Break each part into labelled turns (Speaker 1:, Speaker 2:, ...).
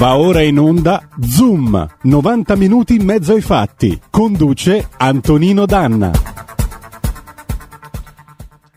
Speaker 1: Va ora in onda Zoom, 90 minuti in mezzo ai fatti. Conduce Antonino Danna.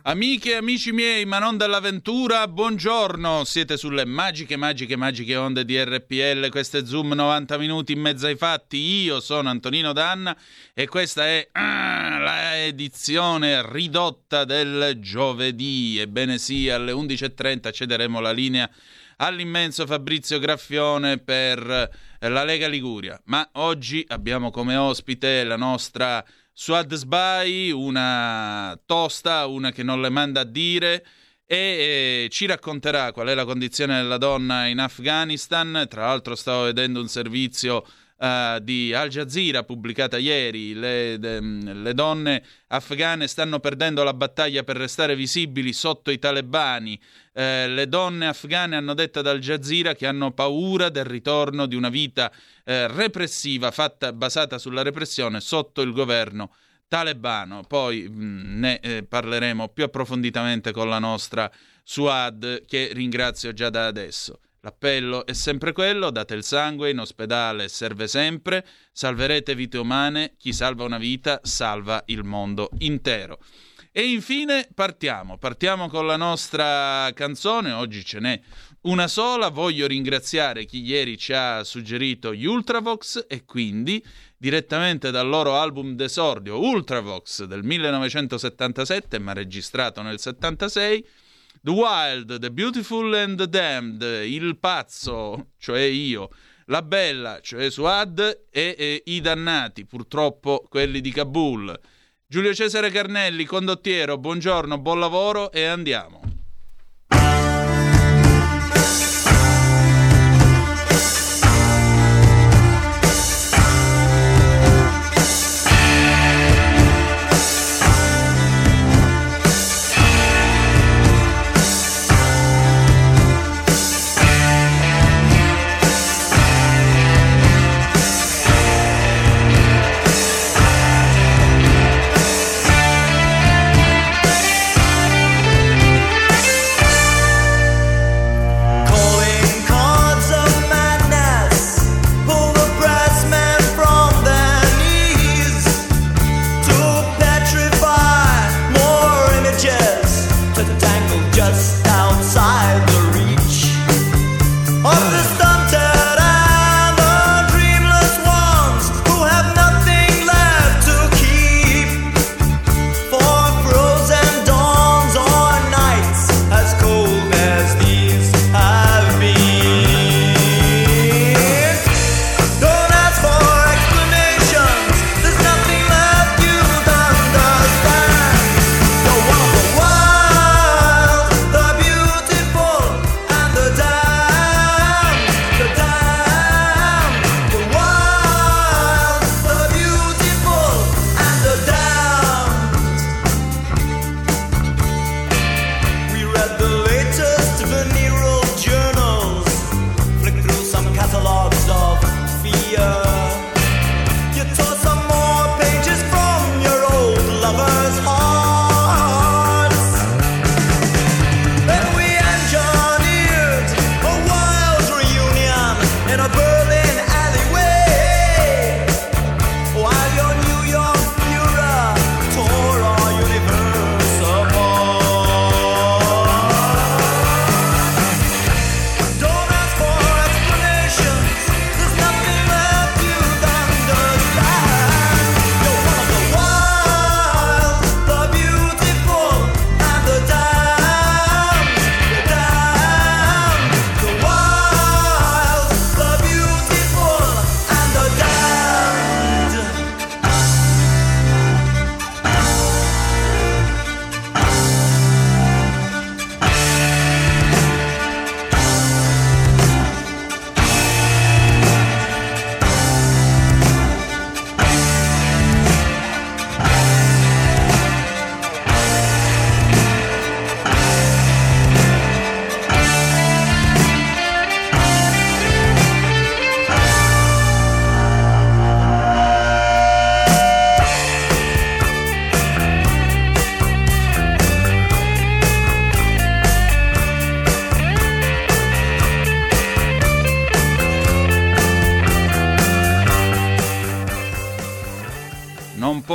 Speaker 2: Amiche e amici miei, ma non dell'avventura, buongiorno. Siete sulle magiche, magiche, magiche onde di RPL. Questo è Zoom 90 minuti in mezzo ai fatti. Io sono Antonino Danna e questa è ah, la edizione ridotta del giovedì. Ebbene sì, alle 11.30 cederemo la linea all'immenso Fabrizio Graffione per la Lega Liguria. Ma oggi abbiamo come ospite la nostra Suad Sbai, una tosta, una che non le manda a dire e eh, ci racconterà qual è la condizione della donna in Afghanistan. Tra l'altro stavo vedendo un servizio uh, di Al Jazeera pubblicata ieri, le, de, le, donne afghane stanno perdendo la battaglia per restare visibili sotto i talebani. Uh, le donne afghane hanno detto ad Al Jazeera che hanno paura del ritorno di una vita uh, repressiva fatta, basata sulla repressione sotto il governo talebano. Poi mh, mm, ne eh, parleremo più approfonditamente con la nostra Suad, che ringrazio già da adesso. L'appello è sempre quello, date il sangue, in ospedale serve sempre, salverete vite umane, chi salva una vita salva il mondo intero. E infine partiamo, partiamo con la nostra canzone, oggi ce n'è una sola, voglio ringraziare chi ieri ci ha suggerito gli Ultravox e quindi direttamente dal loro album d'esordio Ultravox del 1977 ma registrato nel 76 The Wild, The Beautiful and the Damned, Il Pazzo, cioè io, La Bella, cioè Suad, e, e I Dannati, purtroppo quelli di Kabul. Giulio Cesare Carnelli, condottiero, buongiorno, buon lavoro e andiamo.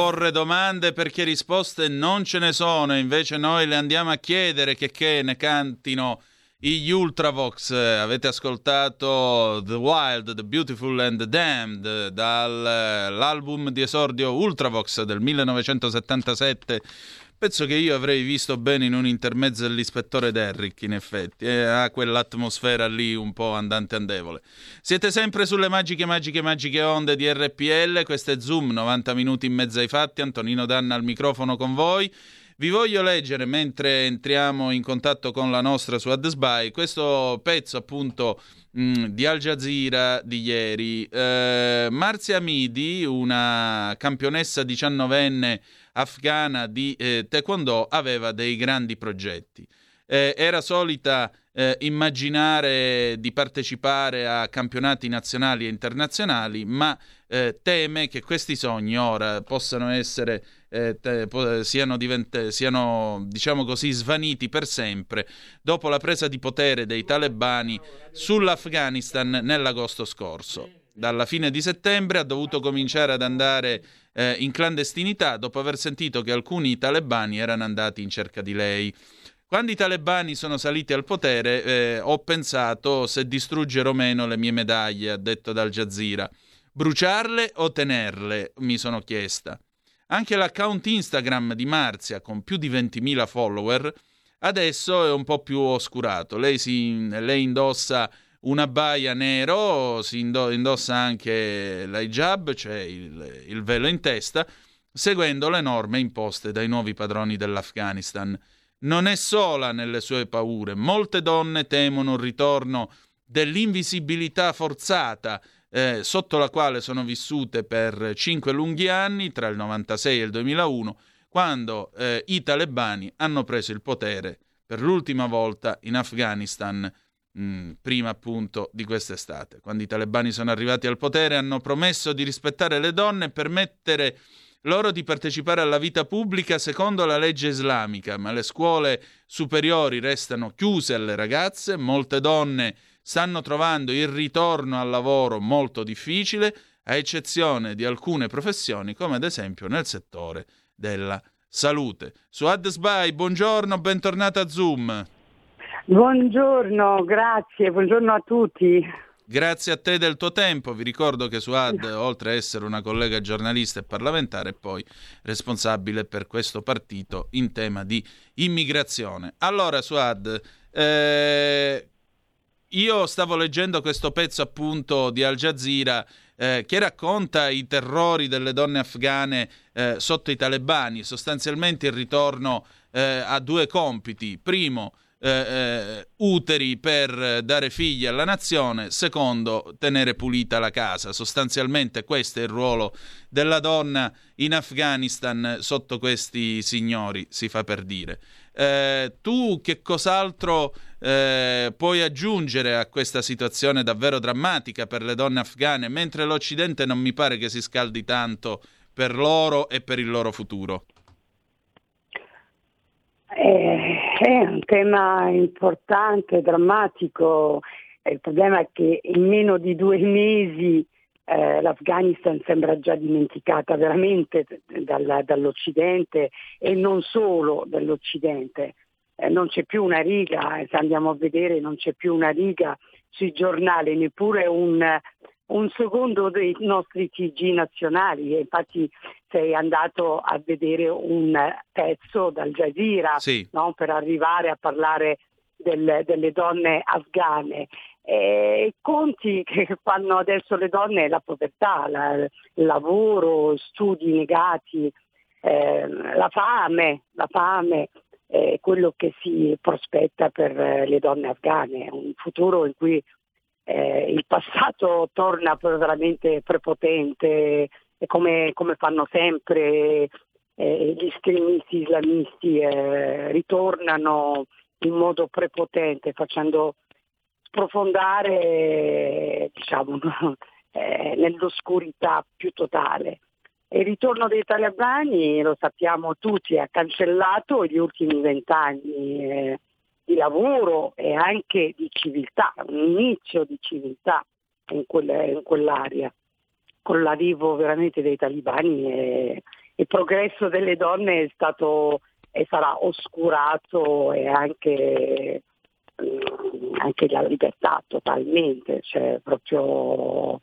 Speaker 2: Porre domande perché risposte non ce ne sono, invece noi le andiamo a chiedere che, che ne cantino gli Ultravox. Avete ascoltato The Wild, The Beautiful and the Damned dall'album di esordio Ultravox del 1977 Penso che io avrei visto bene in un intermezzo dell'ispettore Derrick, in effetti. Eh, ha quell'atmosfera lì un po' andante andevole. Siete sempre sulle magiche, magiche, magiche onde di RPL. Questo è Zoom, 90 minuti in mezzo ai fatti. Antonino Danna al microfono con voi. Vi voglio leggere mentre entriamo in contatto con la nostra su AdSby questo pezzo appunto mh, di Al Jazeera di ieri. Eh, Marzia Midi, una campionessa diciannovenne afghana di eh, taekwondo aveva dei grandi progetti. Eh, era solita eh, immaginare di partecipare a campionati nazionali e internazionali, ma eh, teme che questi sogni ora possano essere eh, te, po- siano, divent- siano, diciamo così, svaniti per sempre dopo la presa di potere dei talebani sull'Afghanistan nell'agosto scorso. Dalla fine di settembre ha dovuto cominciare ad andare eh, in clandestinità dopo aver sentito che alcuni talebani erano andati in cerca di lei. Quando i talebani sono saliti al potere eh, ho pensato se distruggere o meno le mie medaglie, ha detto Al Jazeera. Bruciarle o tenerle? mi sono chiesta. Anche l'account Instagram di Marzia, con più di 20.000 follower, adesso è un po' più oscurato. Lei, si, lei indossa una baia nero, si indossa anche l'hijab, cioè il, il velo in testa, seguendo le norme imposte dai nuovi padroni dell'Afghanistan. Non è sola nelle sue paure, molte donne temono il ritorno dell'invisibilità forzata eh, sotto la quale sono vissute per cinque lunghi anni, tra il 96 e il 2001, quando eh, i talebani hanno preso il potere per l'ultima volta in Afghanistan Mm, prima appunto di quest'estate. Quando i talebani sono arrivati al potere hanno promesso di rispettare le donne e permettere loro di partecipare alla vita pubblica secondo la legge islamica, ma le scuole superiori restano chiuse alle ragazze, molte donne stanno trovando il ritorno al lavoro molto difficile, a eccezione di alcune professioni come ad esempio nel settore della salute. Su AdSby, buongiorno, bentornata a Zoom.
Speaker 3: Buongiorno, grazie, buongiorno a tutti.
Speaker 2: Grazie a te del tuo tempo. Vi ricordo che Suad, oltre a essere una collega giornalista e parlamentare, è poi responsabile per questo partito in tema di immigrazione. Allora, Suad, eh, io stavo leggendo questo pezzo appunto di Al Jazeera eh, che racconta i terrori delle donne afghane eh, sotto i talebani, sostanzialmente il ritorno eh, a due compiti. Primo, eh, eh, uteri per dare figli alla nazione, secondo tenere pulita la casa. Sostanzialmente questo è il ruolo della donna in Afghanistan sotto questi signori, si fa per dire. Eh, tu che cos'altro eh, puoi aggiungere a questa situazione davvero drammatica per le donne afghane, mentre l'Occidente non mi pare che si scaldi tanto per loro e per il loro futuro?
Speaker 3: Eh, è un tema importante, drammatico. Il problema è che in meno di due mesi eh, l'Afghanistan sembra già dimenticata veramente dal, dall'Occidente e non solo dall'Occidente. Eh, non c'è più una riga, se andiamo a vedere non c'è più una riga sui giornali, neppure un, un secondo dei nostri TG nazionali. Infatti sei andato a vedere un pezzo dal Jazeera sì. no? per arrivare a parlare del, delle donne afghane. I conti che fanno adesso le donne la povertà, la, il lavoro, studi negati, eh, la fame, la fame è quello che si prospetta per le donne afghane, un futuro in cui eh, il passato torna veramente prepotente, come, come fanno sempre eh, gli estremisti islamisti, eh, ritornano in modo prepotente facendo sprofondare diciamo, eh, nell'oscurità più totale. Il ritorno dei talebani, lo sappiamo tutti, ha cancellato gli ultimi vent'anni eh, di lavoro e anche di civiltà, un inizio di civiltà in, quella, in quell'area. Con l'arrivo veramente dei talibani è, il progresso delle donne è stato e sarà oscurato e anche, mm, anche la libertà totalmente, cioè proprio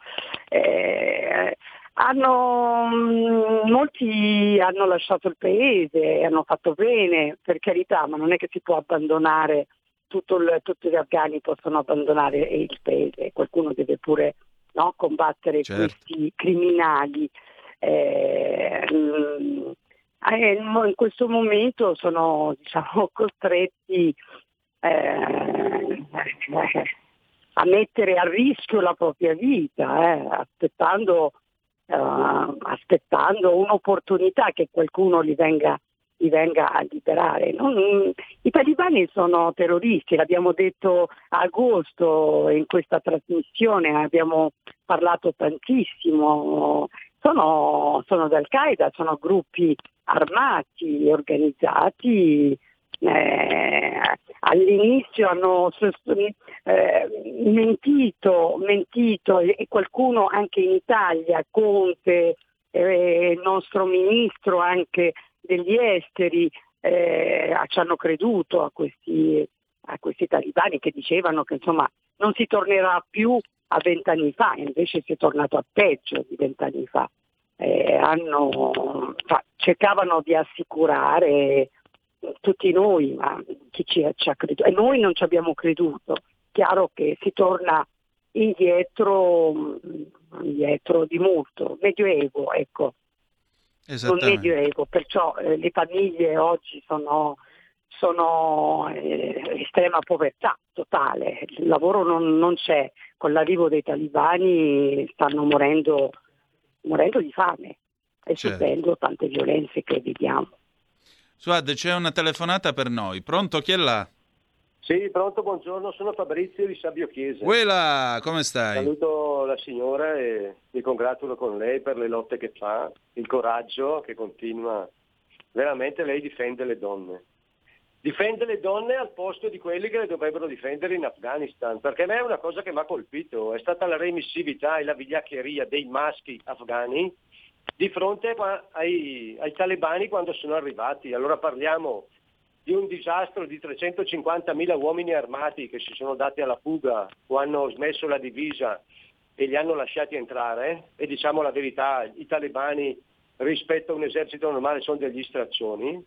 Speaker 3: eh, hanno, mm, molti hanno lasciato il paese e hanno fatto bene, per carità, ma non è che si può abbandonare, il, tutti gli afghani possono abbandonare il paese, qualcuno deve pure no, combattere certo. questi criminali. Eh, mm, eh, in questo momento sono diciamo, costretti eh, a mettere a rischio la propria vita, eh, aspettando uh, aspettando un'opportunità che qualcuno li venga, li venga a liberare. Non, I talibani sono terroristi, l'abbiamo detto a agosto in questa trasmissione, abbiamo parlato tantissimo, sono, sono dal-Qaeda, sono gruppi armati, organizzati eh, all'inizio hanno eh, mentito, mentito e qualcuno anche in Italia, Conte, eh, nostro ministro anche degli esteri, eh, ci hanno creduto a questi, a questi talibani che dicevano che insomma non si tornerà più a vent'anni fa, invece si è tornato a peggio di vent'anni fa. Eh, hanno, cercavano di assicurare tutti noi, ma chi ci, ci ha creduto, e noi non ci abbiamo creduto. Chiaro che si torna indietro, indietro di molto, medioevo, ecco. Un medioevo, perciò eh, le famiglie oggi sono, sono eh, estrema povertà totale, il lavoro non, non, c'è, con l'arrivo dei talibani stanno morendo, morendo di fame e certo. subendo tante violenze che vediamo.
Speaker 2: Suad, c'è una telefonata per noi. Pronto, chi è là?
Speaker 4: Sì, pronto, buongiorno, sono Fabrizio di Sabio Chiesa.
Speaker 2: Uela, come stai?
Speaker 4: Saluto la signora e mi congratulo con lei per le lotte che fa, il coraggio che continua. Veramente lei difende le donne. Difende le donne al posto di quelli che le dovrebbero difendere in Afghanistan, perché a me è una cosa che mi ha colpito, è stata la remissività e la vigliaccheria dei maschi afghani di fronte ai, ai talebani quando sono arrivati. Allora parliamo di un disastro di 350.000 uomini armati che si sono dati alla fuga o hanno smesso la divisa e li hanno lasciati entrare e diciamo la verità, i talebani rispetto a un esercito normale sono degli straccioni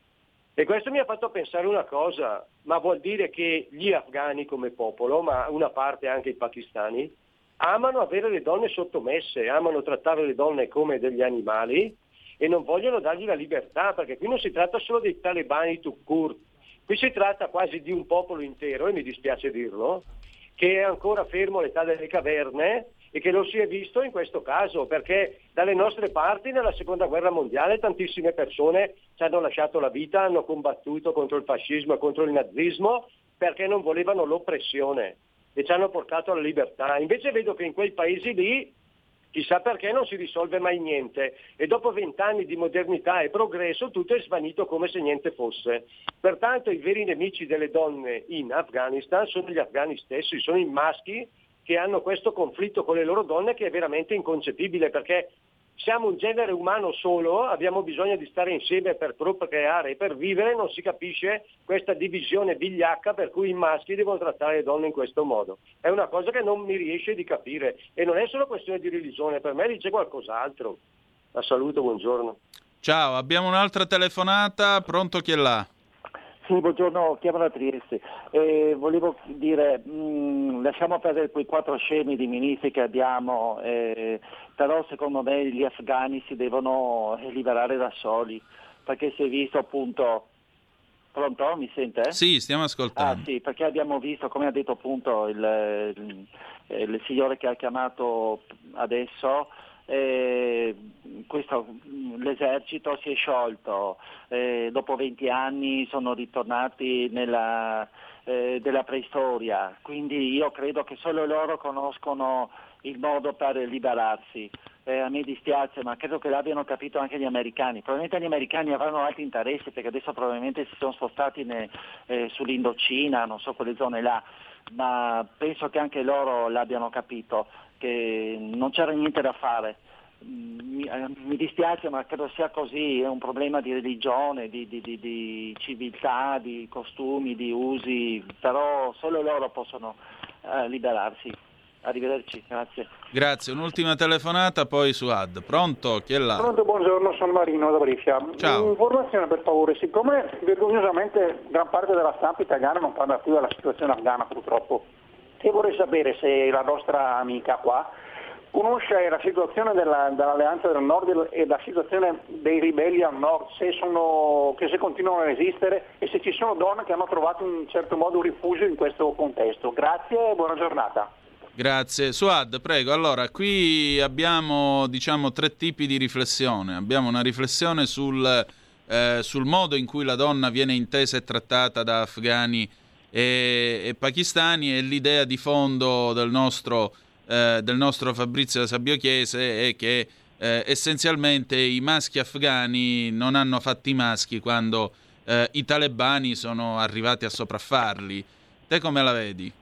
Speaker 4: e questo mi ha fatto pensare una cosa, ma vuol dire che gli afghani come popolo, ma una parte anche i pakistani, amano avere le donne sottomesse, amano trattare le donne come degli animali e non vogliono dargli la libertà, perché qui non si tratta solo dei talebani Tukur, qui si tratta quasi di un popolo intero, e mi dispiace dirlo, che è ancora fermo all'età delle caverne e che lo si è visto in questo caso, perché dalle nostre parti nella seconda guerra mondiale tantissime persone ci hanno lasciato la vita, hanno combattuto contro il fascismo e contro il nazismo perché non volevano l'oppressione e ci hanno portato alla libertà. Invece vedo che in quei paesi lì chissà perché non si risolve mai niente e dopo vent'anni di modernità e progresso tutto è svanito come se niente fosse. Pertanto i veri nemici delle donne in Afghanistan sono gli afghani stessi, sono i maschi che hanno questo conflitto con le loro donne che è veramente inconcepibile perché siamo un genere umano solo, abbiamo bisogno di stare insieme per procreare e per vivere, non si capisce questa divisione vigliacca per cui i maschi devono trattare le donne in questo modo. È una cosa che non mi riesce di capire e non è solo questione di religione, per me dice qualcos'altro. La saluto, buongiorno.
Speaker 2: Ciao, abbiamo un'altra telefonata, pronto chi è là?
Speaker 5: Sì, buongiorno, chiamo da Trieste. Eh, volevo dire, mh, mm, lasciamo perdere quei quattro scemi di ministri che abbiamo, eh, però secondo me gli afghani si devono liberare da soli, perché si è visto appunto... Pronto? Mi sente?
Speaker 2: Sì, stiamo ascoltando.
Speaker 5: Ah sì, perché abbiamo visto, come ha detto appunto il, il, il signore che ha chiamato adesso, eh, questo, l'esercito si è sciolto, eh, dopo 20 anni sono ritornati nella eh, della preistoria, quindi io credo che solo loro conoscono il modo per liberarsi. Eh, a me dispiace, ma credo che l'abbiano capito anche gli americani. Probabilmente gli americani avranno altri interessi perché adesso probabilmente si sono spostati ne, eh, sull'Indocina, non so quelle zone là, ma penso che anche loro l'abbiano capito, che non c'era niente da fare mi, eh, mi, dispiace ma credo sia così, è un problema di religione, di, di, di, di civiltà, di costumi, di usi, però solo loro possono eh, liberarsi. Arrivederci, grazie.
Speaker 2: Grazie, un'ultima telefonata poi su Ad. Pronto? Chi è là?
Speaker 6: Pronto, buongiorno, sono Marino da Brescia.
Speaker 2: Ciao.
Speaker 6: Informazione per favore, siccome vergognosamente gran parte della stampa italiana non parla più della situazione afghana purtroppo, e vorrei sapere se la nostra amica qua conosce la situazione della, dell'Alleanza del Nord e la situazione dei ribelli al nord, se sono, se continuano a esistere e se ci sono donne che hanno trovato in certo modo un rifugio in questo contesto. Grazie e buona giornata.
Speaker 2: Grazie. Suad, prego. Allora, qui abbiamo diciamo tre tipi di riflessione. Abbiamo una riflessione sul, eh, sul modo in cui la donna viene intesa e trattata da afghani e, e pakistani e l'idea di fondo del nostro eh, del nostro Fabrizio Sabio Chiese è che eh, essenzialmente i maschi afghani non hanno fatto i maschi quando eh, i talebani sono arrivati a sopraffarli. Te come la vedi?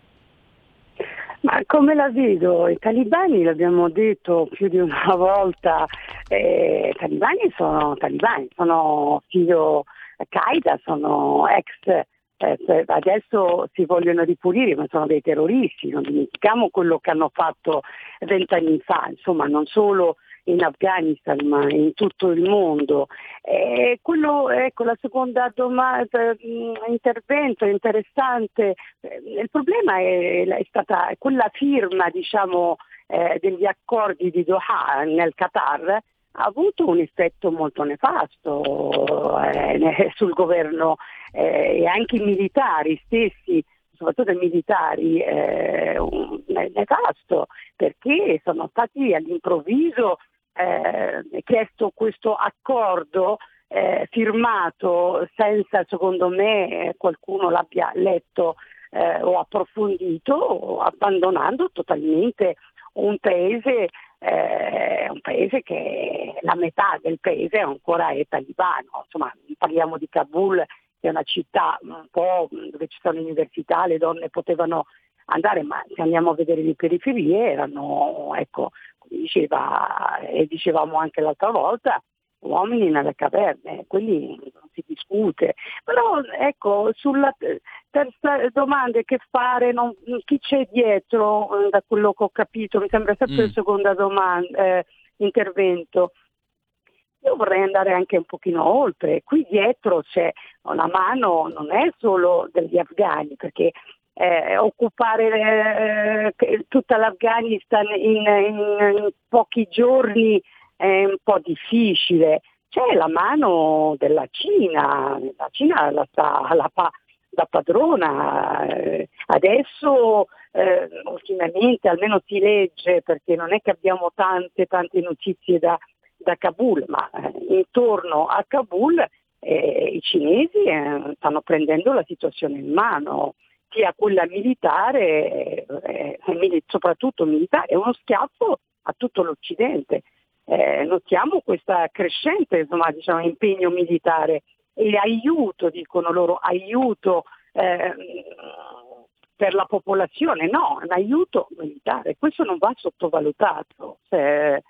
Speaker 3: Ma come la vedo? I talibani, l'abbiamo detto più di una volta, eh, talibani sono talibani, sono figlio Qaeda, sono ex eh, adesso si vogliono ripulire, ma sono dei terroristi, non dimentichiamo quello che hanno fatto vent'anni fa, insomma non solo in Afghanistan ma in tutto il mondo. E quello, ecco, la seconda domanda, mm, intervento interessante, eh, il problema è, è stata quella firma diciamo, eh, degli accordi di Doha nel Qatar ha avuto un effetto molto nefasto eh, sul governo eh, e anche i militari stessi, soprattutto i militari, eh, nefasto perché sono stati all'improvviso eh, chiesto questo accordo eh, firmato senza secondo me qualcuno l'abbia letto eh, o approfondito, abbandonando totalmente un paese eh, un paese che la metà del paese ancora è talibano, insomma parliamo di Kabul è una città un po' dove ci sono università, le donne potevano andare, ma se andiamo a vedere le periferie erano, ecco, come diceva e dicevamo anche l'altra volta, uomini nelle caverne, quelli non si discute. Però ecco, sulla terza domanda che fare, non, chi c'è dietro, da quello che ho capito, mi sembra sempre mm. il secondo domanda, eh, intervento. Io vorrei andare anche un pochino oltre. Qui dietro c'è una mano, non è solo degli afghani, perché eh, occupare eh, tutta l'Afghanistan in, in, in pochi giorni è un po' difficile. C'è la mano della Cina, la Cina la sta la pa, da padrona, eh, adesso eh, ultimamente almeno si legge perché non è che abbiamo tante tante notizie da, da Kabul, ma eh, intorno a Kabul eh, i cinesi eh, stanno prendendo la situazione in mano, sia quella militare, eh, soprattutto militare, è uno schiaffo a tutto l'Occidente. Eh, notiamo questo crescente insomma, diciamo, impegno militare e aiuto, dicono loro, aiuto eh, per la popolazione, no, un aiuto militare, questo non va sottovalutato. Se,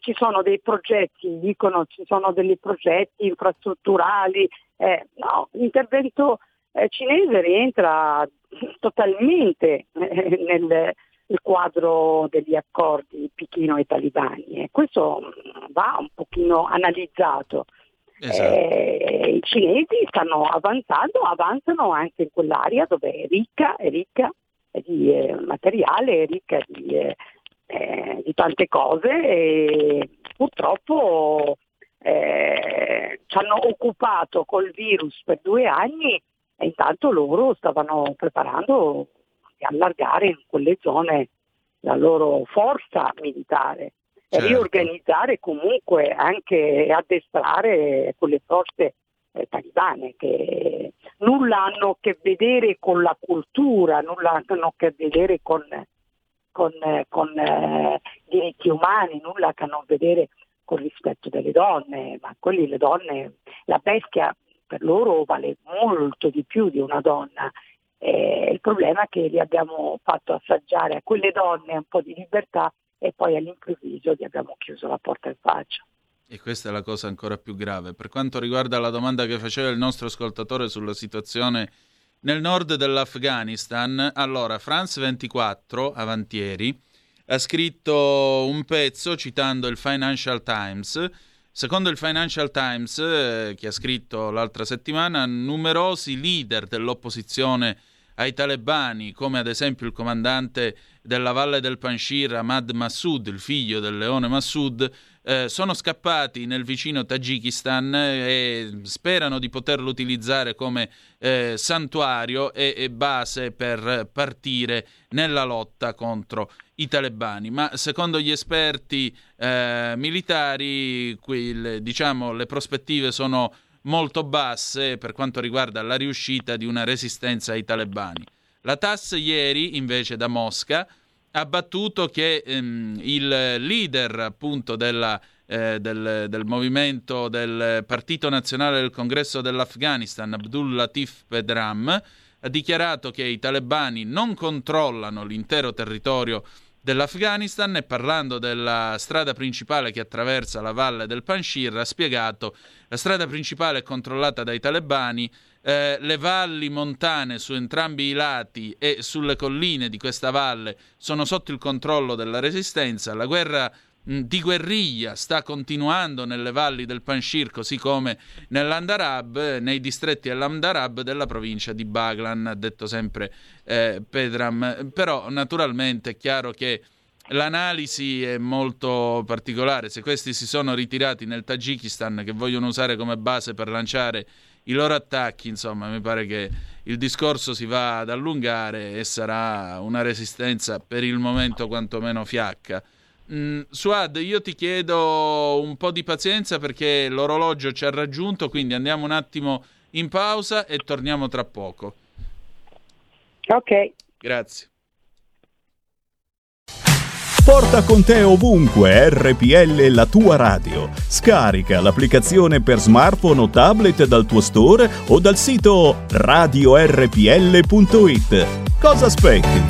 Speaker 3: ci sono dei progetti, dicono ci sono dei progetti infrastrutturali, eh, no, l'intervento eh, cinese rientra totalmente eh, nel, il quadro degli accordi Pichino e talibani e questo mm, va un pochino analizzato. Esatto. Eh, I cinesi stanno avanzando, avanzano anche in quell'area dove è ricca, è ricca di eh, materiale, è ricca di, eh, di, tante cose e purtroppo eh, ci hanno occupato col virus per due anni e intanto loro stavano preparando allargare in quelle zone la loro forza militare certo. e riorganizzare comunque anche addestrare quelle forze eh, talibane che nulla hanno a che vedere con la cultura, nulla hanno a che vedere con, con, con eh, diritti umani, nulla hanno a vedere con il rispetto delle donne, ma quelli le donne, la bestia per loro vale molto di più di una donna eh, il problema è che li abbiamo fatto assaggiare a quelle donne un po' di libertà e poi all'improvviso gli abbiamo chiuso la porta in faccia.
Speaker 2: E questa è la cosa ancora più grave. Per quanto riguarda la domanda che faceva il nostro ascoltatore sulla situazione nel nord dell'Afghanistan, allora France 24, avantieri, ha scritto un pezzo citando il Financial Times. Secondo il Financial Times, eh, che ha scritto l'altra settimana, numerosi leader dell'opposizione ai talebani, come ad esempio il comandante della Valle del Panshir, Ahmad Massoud, il figlio del leone Massoud, eh, sono scappati nel vicino Tagikistan e sperano di poterlo utilizzare come eh, santuario e, e, base per partire nella lotta contro i talebani. Ma secondo gli esperti eh, militari, qui, diciamo, le prospettive sono molto basse per quanto riguarda la riuscita di una resistenza ai talebani. La TAS ieri, invece, da Mosca, ha battuto che ehm, il leader appunto della, eh, del, del, movimento del Partito Nazionale del Congresso dell'Afghanistan, Abdul Latif Pedram, ha dichiarato che i talebani non controllano l'intero territorio dell'Afghanistan e parlando della strada principale che attraversa la valle del Panshir ha spiegato la strada principale è controllata dai talebani, eh, le valli montane su entrambi i lati e sulle colline di questa valle sono sotto il controllo della resistenza, la guerra di guerriglia sta continuando nelle valli del Panshir così come nell'Andarab, nei distretti dell'Andarab della provincia di Baglan, ha detto sempre eh, Pedram. Però naturalmente è chiaro che l'analisi è molto particolare. Se questi si sono ritirati nel Tagikistan che vogliono usare come base per lanciare i loro attacchi, insomma, mi pare che il discorso si va ad allungare e sarà una resistenza per il momento quantomeno fiacca. Mm, Suad, io ti chiedo un po' di pazienza perché l'orologio ci ha raggiunto, quindi andiamo un attimo in pausa e torniamo tra poco.
Speaker 3: Ok.
Speaker 2: Grazie.
Speaker 7: Porta con te ovunque RPL la tua radio. Scarica l'applicazione per smartphone o tablet dal tuo store o dal sito radiorpl.it. Cosa aspetti?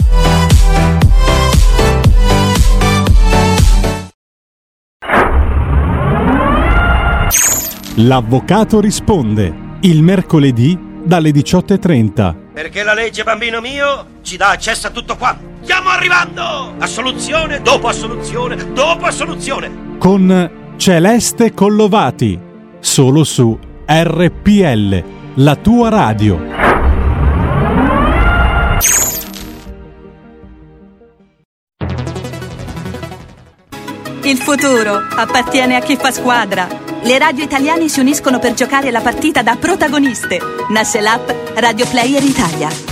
Speaker 1: L'avvocato risponde il mercoledì dalle 18.30.
Speaker 8: Perché la legge, bambino mio, ci dà accesso a tutto qua. Stiamo arrivando! Assoluzione dopo assoluzione dopo assoluzione.
Speaker 1: Con Celeste Collovati, solo su RPL, la tua radio.
Speaker 9: Il futuro appartiene a chi fa squadra le radio italiane si uniscono per giocare la partita da protagoniste. Nasce l'app Radio Player Italia.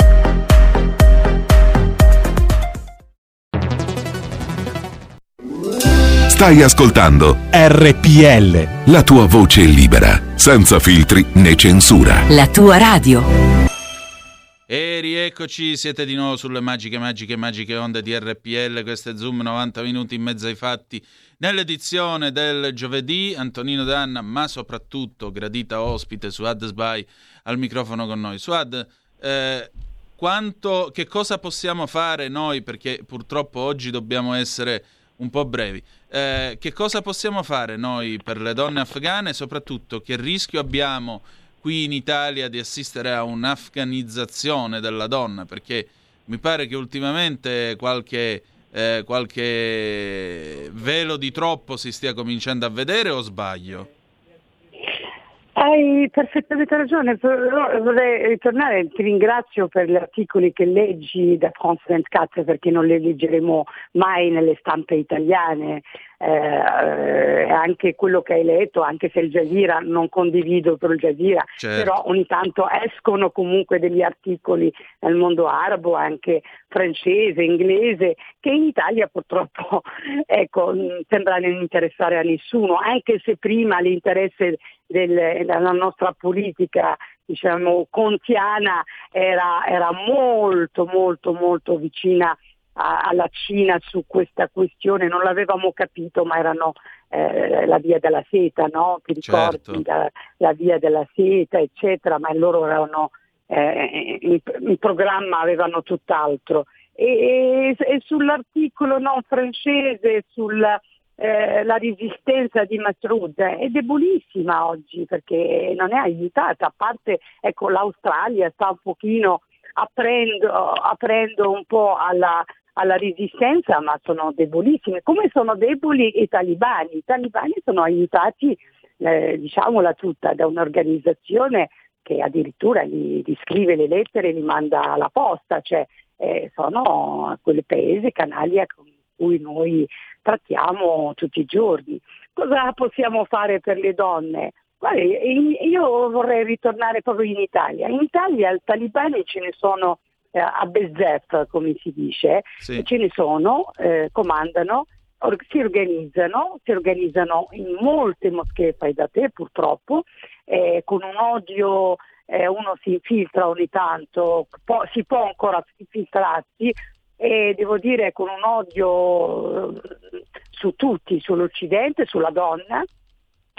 Speaker 10: Stai ascoltando
Speaker 1: RPL.
Speaker 10: La tua voce libera, senza filtri né censura.
Speaker 9: La tua radio.
Speaker 2: E rieccoci, siete di nuovo sulle magiche, magiche, magiche onde di RPL. Questo è Zoom 90 minuti in mezzo ai fatti. Nell'edizione del giovedì, Antonino Danna, ma soprattutto gradita ospite Suad Sbai al microfono con noi. Suad, eh, quanto, che cosa possiamo fare noi? Perché purtroppo oggi dobbiamo essere un po' brevi. Eh, che cosa possiamo fare noi per le donne afghane? Soprattutto che rischio abbiamo? qui in Italia di assistere a un'afganizzazione della donna, perché mi pare che ultimamente qualche, eh, qualche velo di troppo si stia cominciando a vedere o sbaglio?
Speaker 3: Eh, Hai perfettamente ragione, vorrei ritornare, ti ringrazio per gli articoli che leggi da France 24 perché non li leggeremo mai nelle stampe italiane, eh, anche quello che hai letto, anche se il Jazeera non condivido per il Jazeera, certo. però ogni tanto escono comunque degli articoli nel mondo arabo, anche francese, inglese, che in Italia purtroppo ecco, sembra non interessare a nessuno, anche se prima l'interesse del, della nostra politica diciamo, contiana era, era molto molto molto vicina alla Cina su questa questione, non l'avevamo capito, ma erano eh, la via della seta, no? Ti ricordi? Certo. La, la, via della seta, eccetera, ma loro erano eh, in, in, programma avevano tutt'altro. E, e, e sull'articolo no, francese, sulla eh, resistenza di Masrud è debolissima oggi perché non è aiutata, a parte ecco, l'Australia sta un pochino aprendo, aprendo un po' alla, alla resistenza, ma sono debolissime. Come sono deboli i talibani? I talibani sono aiutati, eh, diciamola tutta, da un'organizzazione che addirittura gli, gli, scrive le lettere e li manda alla posta, cioè eh, sono quelle paesi, canaglia con cui noi trattiamo tutti i giorni. Cosa possiamo fare per le donne? Guardi, io vorrei ritornare proprio in Italia. In Italia i talibani ce ne sono eh, a Bezzef, come si dice, sì. ce ne sono, eh, comandano, or- si organizzano, si organizzano in molte moschee fai da te purtroppo, eh, con un odio eh, uno si infiltra ogni tanto, po- si può ancora infiltrarsi e devo dire con un odio eh, su tutti, sull'Occidente, sulla donna,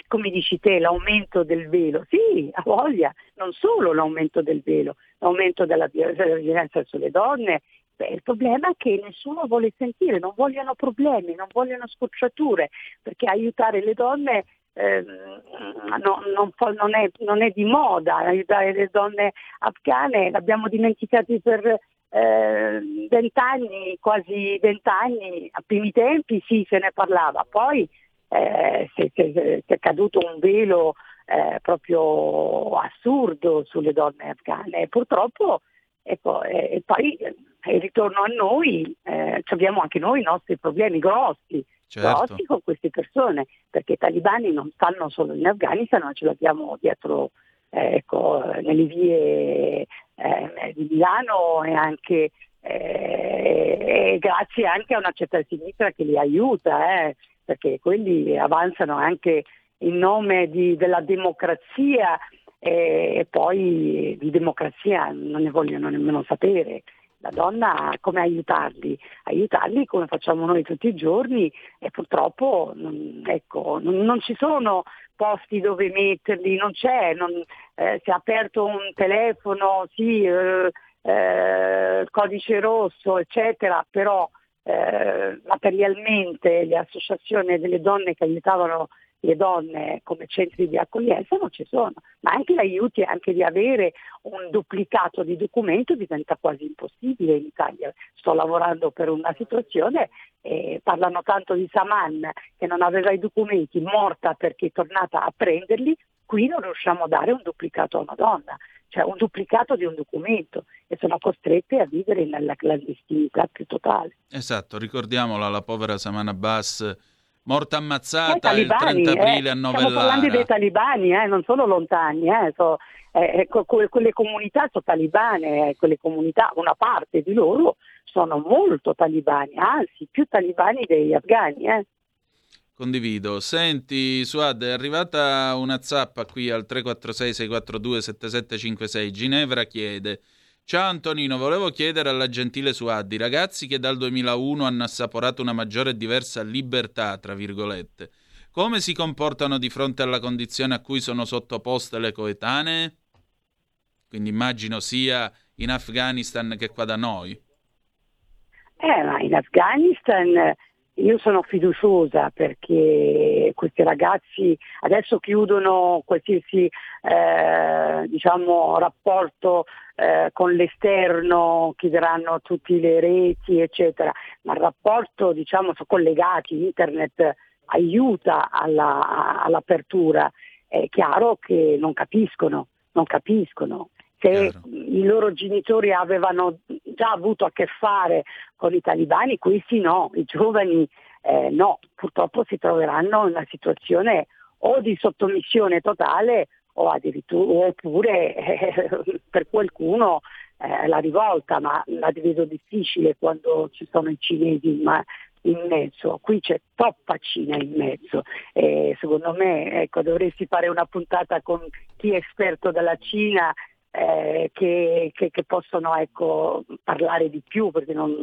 Speaker 3: come dici te, l'aumento del velo, sì, ha voglia, non solo l'aumento del velo, l'aumento della violenza sulle donne. Beh, il problema è che nessuno vuole sentire, non vogliono problemi, non vogliono scocciature, perché aiutare le donne eh, no, non, non, è, non, è, di moda, aiutare le donne afghane, l'abbiamo dimenticati per eh, vent'anni, quasi vent'anni, a primi tempi sì se ne parlava, poi eh, si, si, si, è caduto un velo eh, proprio assurdo sulle donne afghane e purtroppo ecco, e, e poi eh, il ritorno a noi eh, abbiamo anche noi i nostri problemi grossi, certo. grossi con queste persone perché i talibani non stanno solo in Afghanistan ma ce l'abbiamo dietro eh, ecco, nelle vie eh, di Milano e anche eh, grazie anche a una certa sinistra che li aiuta, eh, perché quelli avanzano anche in nome di, della democrazia eh, e poi di democrazia non ne vogliono nemmeno sapere. La donna come aiutarli? Aiutarli come facciamo noi tutti i giorni e purtroppo ecco, non, non ci sono posti dove metterli, non c'è, non, eh, si è aperto un telefono, sì, eh, eh, codice rosso, eccetera, però eh, materialmente le associazioni delle donne che aiutavano le donne come centri di accoglienza non ci sono, ma anche l'aiuti anche di avere un duplicato di documento diventa quasi impossibile in Italia. Sto lavorando per una situazione e parlano tanto di Saman che non aveva i documenti, morta perché è tornata a prenderli, qui non riusciamo a dare un duplicato a una donna cioè un duplicato di un documento e sono costrette a vivere nella clandestinità più totale.
Speaker 2: Esatto, ricordiamola, la povera Samana Abbas, morta ammazzata talibani, il 30 aprile
Speaker 3: eh,
Speaker 2: a Novellara.
Speaker 3: Stiamo parlando dei talibani, eh, non solo lontani, eh, so, eh, quelle comunità sono talibane, eh, quelle comunità, una parte di loro sono molto talibani, anzi più talibani degli afghani. Eh.
Speaker 2: Condivido. Senti, Suad, è arrivata una zappa qui al 346-642-7756. Ginevra chiede: Ciao Antonino, volevo chiedere alla gentile Suad, i ragazzi che dal 2001 hanno assaporato una maggiore e diversa libertà, tra virgolette, come si comportano di fronte alla condizione a cui sono sottoposte le coetanee? Quindi immagino sia in Afghanistan che qua da noi.
Speaker 3: Eh, ma in Afghanistan io sono fiduciosa perché questi ragazzi adesso chiudono qualsiasi eh, diciamo, rapporto eh, con l'esterno, chiuderanno tutte le reti, eccetera, ma il rapporto diciamo, collegati, internet aiuta alla, all'apertura è chiaro che non capiscono, non capiscono. Se
Speaker 2: Chiaro.
Speaker 3: i loro genitori avevano già avuto a che fare con i talibani, questi no, i giovani eh, no, purtroppo si troveranno in una situazione o di sottomissione totale o addirittura oppure eh, per qualcuno eh, la rivolta, ma la vedo difficile quando ci sono i cinesi ma in mezzo, qui c'è troppa Cina in mezzo. E secondo me ecco, dovresti fare una puntata con chi è esperto della Cina eh, che, che- che possono ecco, parlare di più perché non,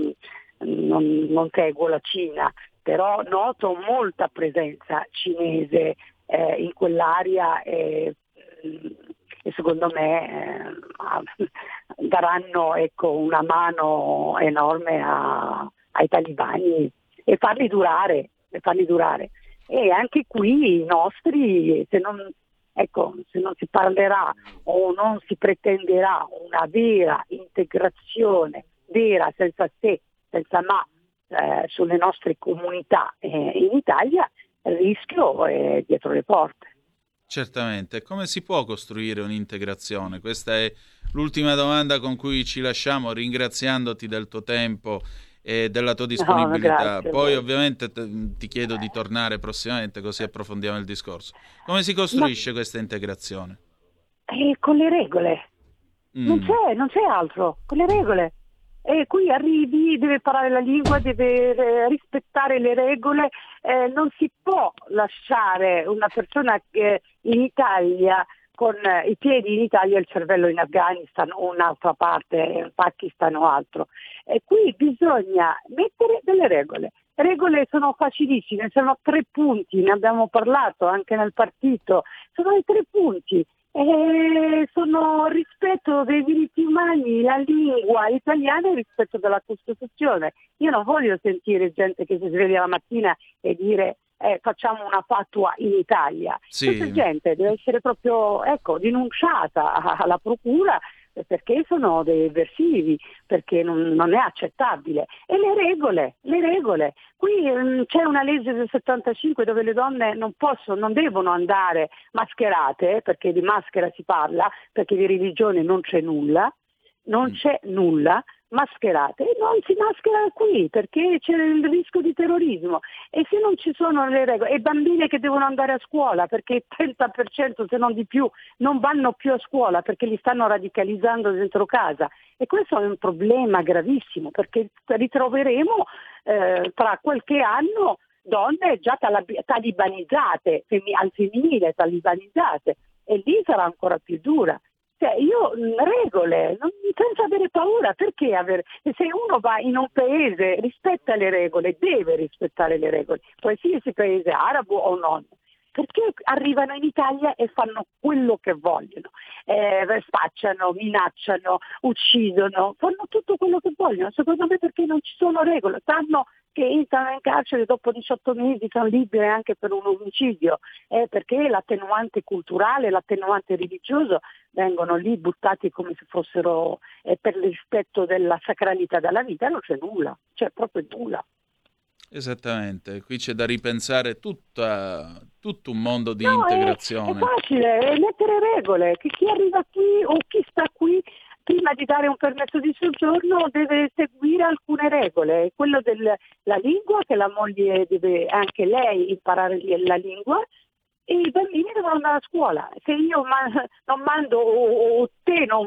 Speaker 3: non- non seguo la Cina, però noto molta presenza cinese eh, in quell'area e, e secondo me eh, daranno ecco, una mano enorme a- ai talibani e farli durare, e farli durare. E anche qui i nostri, se non, ecco, se non si parlerà o non si pretenderà una vera integrazione, vera, senza se, senza ma, eh, sulle nostre comunità eh, in Italia, il rischio è dietro le porte.
Speaker 2: Certamente, come si può costruire un'integrazione? Questa è l'ultima domanda con cui ci lasciamo, ringraziandoti del tuo tempo e della tua disponibilità.
Speaker 3: a
Speaker 2: Poi ovviamente t- ti chiedo di tornare prossimamente così approfondiamo il discorso. Come si costruisce questa integrazione?
Speaker 3: E con le regole, non
Speaker 2: Mm.
Speaker 3: c'è, non c'è altro, con le regole. E qui arrivi, deve parlare la lingua, deve eh, rispettare le regole, eh, non si può lasciare una persona che in Italia con eh, i piedi in Italia e il cervello in Afghanistan o un'altra parte, in Pakistan o altro. E qui bisogna mettere delle regole. Regole sono facilissime, sono tre punti, ne abbiamo parlato anche nel partito, sono i tre punti. E sono rispetto dei diritti umani, la lingua italiana e rispetto della Costituzione. Io non voglio sentire gente che si sveglia la mattina e dire eh, facciamo una fatua in Italia.
Speaker 2: Sì.
Speaker 3: Questa gente deve essere proprio ecco, denunciata alla procura eh, perché sono dei eversivi, perché non, non è accettabile. E le regole, le regole. Qui mm, c'è una legge del 75 dove le donne non possono, non devono andare mascherate, perché di maschera si parla, perché di religione non c'è nulla, non c'è nulla, mascherate. E non si maschera qui perché c'è il rischio di terrorismo. E se non ci sono le regole e bambine che devono andare a scuola perché il 30% se non di più non vanno più a scuola perché li stanno radicalizzando dentro casa. E questo è un problema gravissimo perché ritroveremo eh, tra qualche anno donne già talibanizzate, al femminile talibanizzate. E lì sarà ancora più dura. Cioè, io mh, regole, non- senza avere paura, perché avere? Se uno va in un paese rispetta le regole, deve rispettare le regole, qualsiasi paese arabo o non. Perché arrivano in Italia e fanno quello che vogliono, eh, spacciano, minacciano, uccidono, fanno tutto quello che vogliono, secondo me perché non ci sono regole, sanno che entrano in carcere dopo 18 mesi, sono libere anche per un omicidio, eh, perché l'attenuante culturale, l'attenuante religioso vengono lì buttati come se fossero eh, per rispetto della sacralità della vita, non c'è nulla, c'è proprio nulla.
Speaker 2: Esattamente, qui c'è da ripensare tutta, tutto un mondo di
Speaker 3: No, è-
Speaker 2: integrazione.
Speaker 3: È, facile, è mettere regole, che chi arriva qui o chi sta qui prima di dare un permesso di soggiorno deve seguire alcune regole, quello della lingua, che la moglie deve anche lei imparare la lingua e i bambini devono andare a scuola. Se io ma- non mando o, o te, non,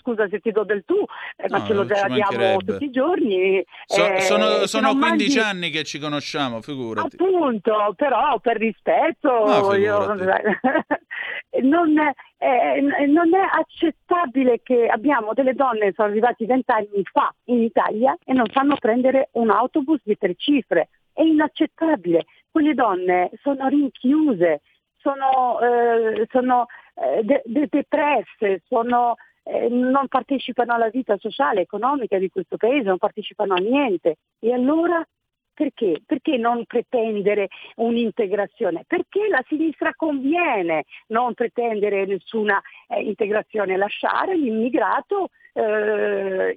Speaker 3: scusa se ti do del tu, eh, ma
Speaker 2: No,
Speaker 3: ce lo diamo tutti i giorni.
Speaker 2: So-
Speaker 3: eh,
Speaker 2: sono sono
Speaker 3: non
Speaker 2: 15
Speaker 3: mandi-
Speaker 2: anni che ci conosciamo, figurati.
Speaker 3: Appunto, però per rispetto
Speaker 2: No,
Speaker 3: io- non, è, eh, non è accettabile che abbiamo delle donne che sono arrivate vent'anni fa in Italia e non sanno prendere un autobus di tre cifre. È inaccettabile. Quelle donne sono rinchiuse, sono, eh, sono eh, de- de- depresse, sono, eh, non partecipano alla vita sociale, economica di questo paese, non partecipano a niente. E allora perché? Perché non pretendere un'integrazione? Perché la sinistra conviene non pretendere nessuna eh, integrazione, lasciare l'immigrato eh,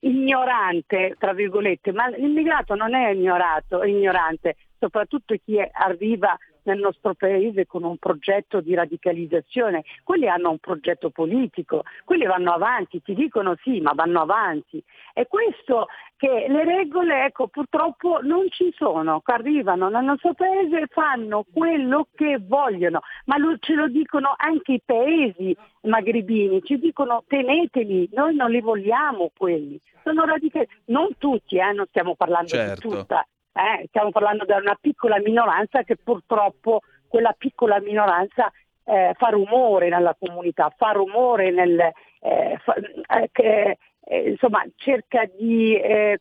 Speaker 3: ignorante, tra virgolette, ma l'immigrato non è ignorato, è ignorante, soprattutto chi è- arriva nel nostro paese con un progetto di radicalizzazione, quelli hanno un progetto politico, quelli vanno avanti, ti dicono sì, ma vanno avanti. E questo che le regole ecco, purtroppo non ci sono, arrivano nel nostro paese e fanno quello che vogliono, ma lo, ce lo dicono anche i paesi magrebini, ci dicono teneteli, noi non li vogliamo quelli, sono radicali, non tutti, eh, non stiamo parlando
Speaker 2: certo.
Speaker 3: di tutta, eh, stiamo parlando di una piccola minoranza che purtroppo quella piccola minoranza eh, fa rumore nella comunità, fa rumore nel, eh, fa, eh, che, eh, insomma, cerca di eh,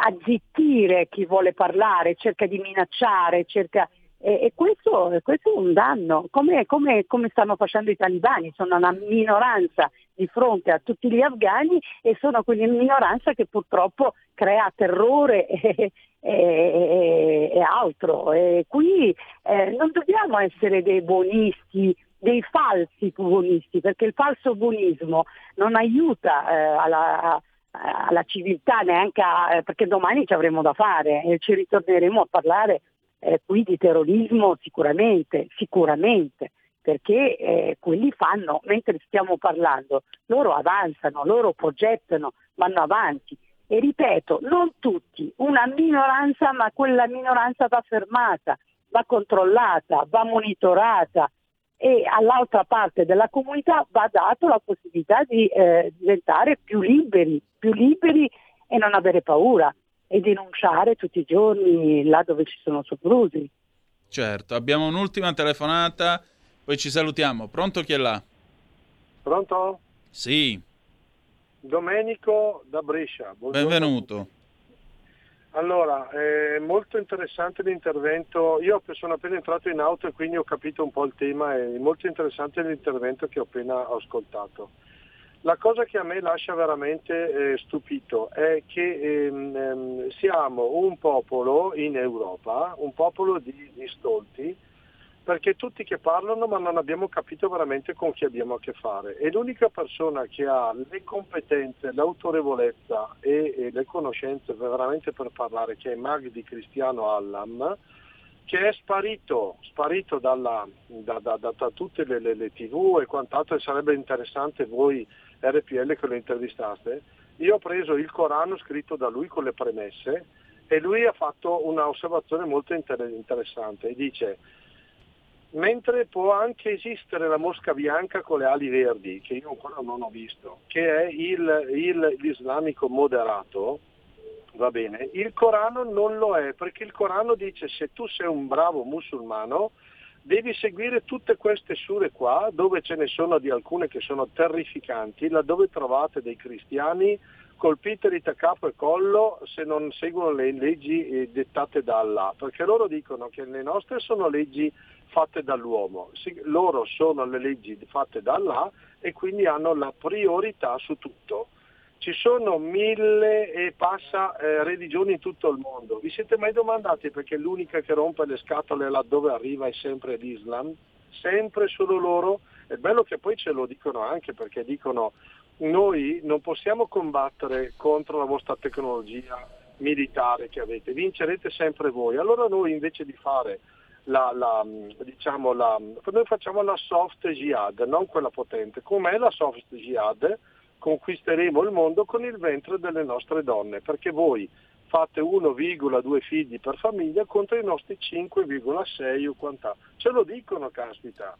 Speaker 3: azzittire chi vuole parlare, cerca di minacciare, cerca, e, questo, questo, è un danno, come, come, come, stanno facendo i talibani, sono una minoranza di fronte a tutti gli afghani e sono quella minoranza che purtroppo crea terrore e, e, e altro. E qui eh, non dobbiamo essere dei buonisti, dei falsi buonisti, perché il falso buonismo non aiuta eh, alla, alla, civiltà neanche a, eh, perché domani ci avremo da fare e ci ritorneremo a parlare eh, qui di terrorismo sicuramente, sicuramente perché eh, quelli fanno, mentre stiamo parlando, loro avanzano, loro progettano, vanno avanti. E ripeto, non tutti, una minoranza, ma quella minoranza va fermata, va controllata, va monitorata e all'altra parte della comunità va dato la possibilità di eh, diventare più liberi, più liberi e non avere paura e denunciare tutti i giorni là dove ci sono soprusi.
Speaker 2: Certo, abbiamo un'ultima telefonata, poi ci salutiamo. Pronto chi è là?
Speaker 11: Pronto?
Speaker 2: Sì.
Speaker 11: Domenico da Brescia.
Speaker 2: Buongiorno. Benvenuto.
Speaker 11: Allora, è molto interessante l'intervento. Io sono appena entrato in auto e quindi ho capito un po' il tema. È molto interessante l'intervento che ho appena ascoltato. La cosa che a me lascia veramente eh, stupito è che ehm, ehm siamo un popolo in Europa, un popolo di, di stolti, perché tutti che parlano ma non abbiamo capito veramente con chi abbiamo a che fare. E l'unica persona che ha le competenze, l'autorevolezza e, e le conoscenze veramente per parlare che è Magdi Cristiano Allam che è sparito, sparito dalla, da, da, da, da, tutte le, le, le, tv e quant'altro e sarebbe interessante voi RPL che lo intervistaste. Io ho preso il Corano scritto da lui con le premesse e lui ha fatto un'osservazione molto interessante. E dice mentre può anche esistere la mosca bianca con le ali verdi, che io ancora non ho visto, che è il, il, l'islamico moderato, va bene, il Corano non lo è, perché il Corano dice se tu sei un bravo musulmano devi seguire tutte queste sure qua, dove ce ne sono di alcune che sono terrificanti, laddove trovate dei cristiani colpiteli da capo e collo se non seguono le leggi eh, dettate da Allah, perché loro dicono che le nostre sono leggi fatte dall'uomo, loro sono le leggi fatte da Allah e quindi hanno la priorità su tutto. Ci sono mille e passa eh, religioni in tutto il mondo. Vi siete mai domandati perché l'unica che rompe le scatole laddove arriva è sempre l'Islam? Sempre solo loro? È bello che poi ce lo dicono anche perché dicono noi non possiamo combattere contro la vostra tecnologia militare che avete, vincerete sempre voi. Allora noi invece di fare la, la, diciamo la, noi facciamo la soft jihad, non quella potente. Com'è la soft jihad? Conquisteremo il mondo con il ventre delle nostre donne, perché voi fate 1,2 figli per famiglia contro i nostri 5,6 o quant'ha. Ce lo dicono, caspita.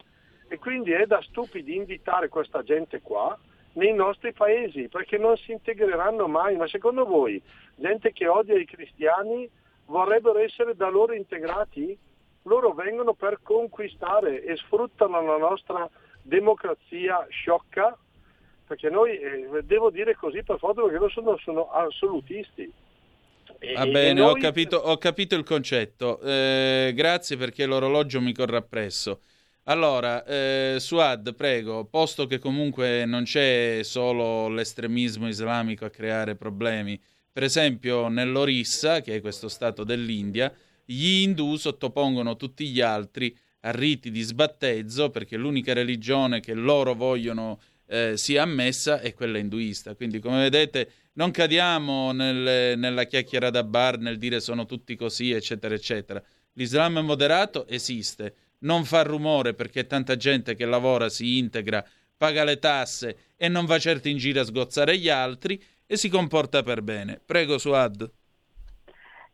Speaker 11: E quindi è da stupidi invitare questa gente qua nei nostri paesi, perché non si integreranno mai. Ma secondo voi, gente che odia i cristiani vorrebbero essere da loro integrati? Loro vengono per conquistare e sfruttano la nostra democrazia sciocca, perché noi, eh, devo dire così per forza, perché loro sono, sono assolutisti.
Speaker 2: E, Va bene, noi... ho, capito, ho, capito, il concetto. Eh, grazie perché l'orologio mi corre appresso. Allora, eh, Suad, prego, posto che comunque non c'è solo l'estremismo islamico a creare problemi, per esempio nell'Orissa, che è questo stato dell'India, gli indù sottopongono tutti gli altri a riti di sbattezzo perché l'unica religione che loro vogliono eh, sia ammessa è quella induista. Quindi, come vedete, non cadiamo nel, nella chiacchiera da bar nel dire sono tutti così, eccetera, eccetera. L'Islam moderato esiste, non fa rumore perché tanta gente che lavora, si integra, paga le tasse e non va certo in giro a sgozzare gli altri e si comporta per bene. Prego, Suad.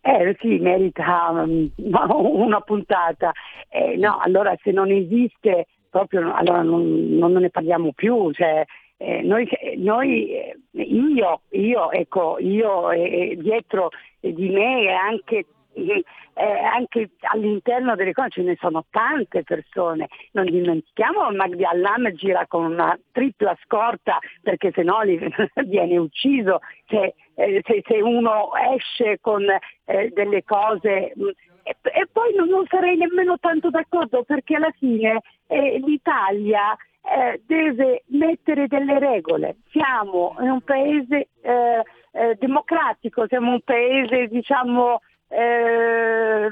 Speaker 3: Eh sì, merita um, una puntata. Eh, no, allora se non esiste proprio, allora non, non ne parliamo più. Cioè, eh, noi, noi, eh, io, io, ecco, io eh, dietro di me e anche eh, anche all'interno delle cose ce ne sono tante persone, non dimentichiamo Magdi Allam gira con una tripla scorta perché se no viene ucciso, se, eh, se, se uno esce con eh, delle cose mm, e, e, poi non, non, sarei nemmeno tanto d'accordo perché alla fine eh, l'Italia eh, deve mettere delle regole, siamo in un paese eh, democratico, siamo un paese diciamo eh, è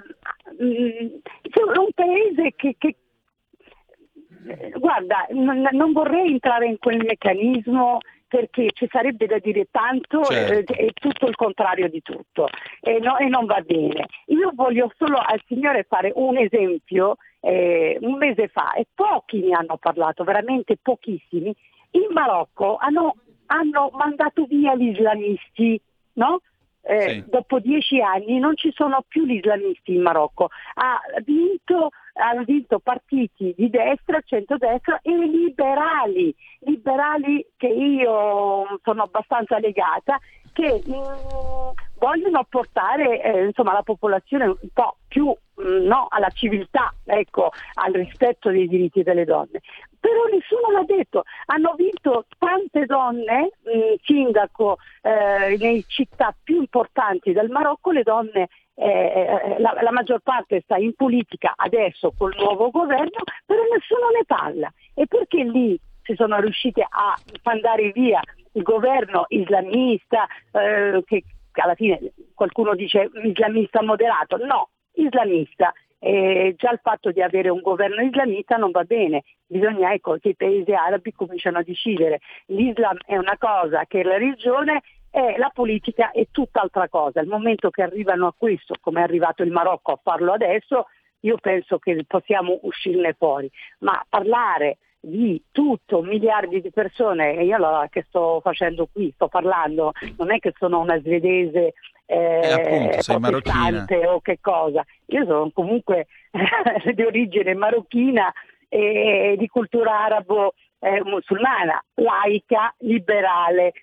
Speaker 3: un paese che, che guarda, non, non, vorrei entrare in quel meccanismo perché ci sarebbe da dire tanto certo. eh, e tutto il contrario di tutto e, no, e, non va bene. Io voglio solo al Signore fare un esempio, eh, un mese fa, e pochi ne hanno parlato, veramente pochissimi, in Marocco hanno, hanno mandato via gli islamisti, no? Eh, sì. dopo dieci anni non ci sono più gli islamisti in Marocco, ha vinto, hanno vinto partiti di destra, centrodestra e liberali, liberali che io sono abbastanza legata, che mh, mm, vogliono portare eh, insomma, la popolazione un po' più mh, mm, no, alla civiltà, ecco, al rispetto dei diritti delle donne. Però nessuno l'ha detto, hanno vinto tante donne, mh, mm, sindaco eh, nelle città più importanti del Marocco, le donne eh, eh, la, la, maggior parte sta in politica adesso col nuovo governo, però nessuno ne parla. E perché lì si sono riusciti a mandare via il governo islamista, eh, che alla fine qualcuno dice islamista moderato, no, islamista. Eh, già il fatto di avere un governo islamista non va bene, bisogna ecco, che i paesi arabi cominciano a decidere. L'Islam è una cosa, che la religione è la politica è tutt'altra cosa. Il momento che arrivano a questo, come è arrivato il Marocco a farlo adesso, io penso che possiamo uscirne fuori. Ma parlare di tutto, miliardi di persone, e io allora che sto facendo qui, sto parlando, non è che sono una svedese eh,
Speaker 2: eh appunto,
Speaker 3: o che cosa, io sono comunque di origine marocchina e di cultura arabo-musulmana, eh, laica, liberale,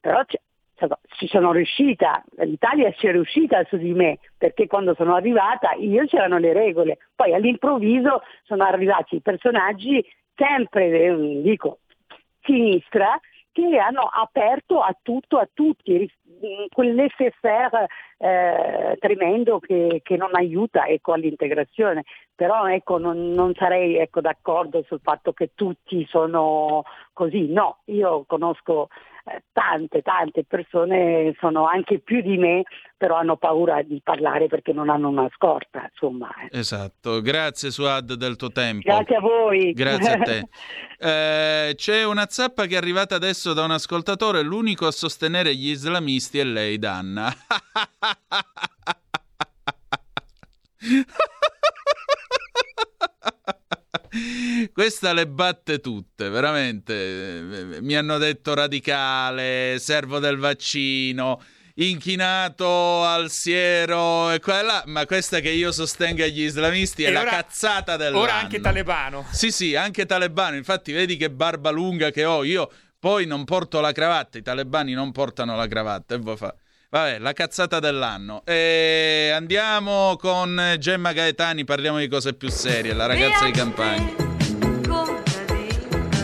Speaker 3: però ci sono riuscita, l'Italia ci è riuscita su di me, perché quando sono arrivata io c'erano le regole, poi all'improvviso sono arrivati personaggi sempre, eh, dico, sinistra, che hanno aperto a tutto, a tutti, quell'SFR eh, tremendo che, che, non aiuta ecco, all'integrazione. Però ecco, non, non, sarei ecco, d'accordo sul fatto che tutti sono così. No, io conosco tante, tante persone, sono anche più di me, però hanno paura di parlare perché non hanno una scorta. Insomma.
Speaker 2: Eh. Esatto, grazie Suad del tuo tempo.
Speaker 3: Grazie a voi.
Speaker 2: Grazie a te. Eh, c'è una zappa che è arrivata adesso da un ascoltatore, l'unico a sostenere gli islamisti è lei, Danna. Questa le batte tutte, veramente. Mi hanno detto radicale, servo del vaccino, inchinato al siero e quella, ma questa che io sostenga gli islamisti è e la ora, cazzata dell'anno.
Speaker 12: Ora anche talebano.
Speaker 2: Sì, sì, anche talebano. Infatti vedi che barba lunga che ho. Io poi non porto la cravatta, i talebani non portano la cravatta e vuoi fare? Vabbè, la cazzata dell'anno. E andiamo con Gemma Gaetani, parliamo di cose più serie, la ragazza di campagna.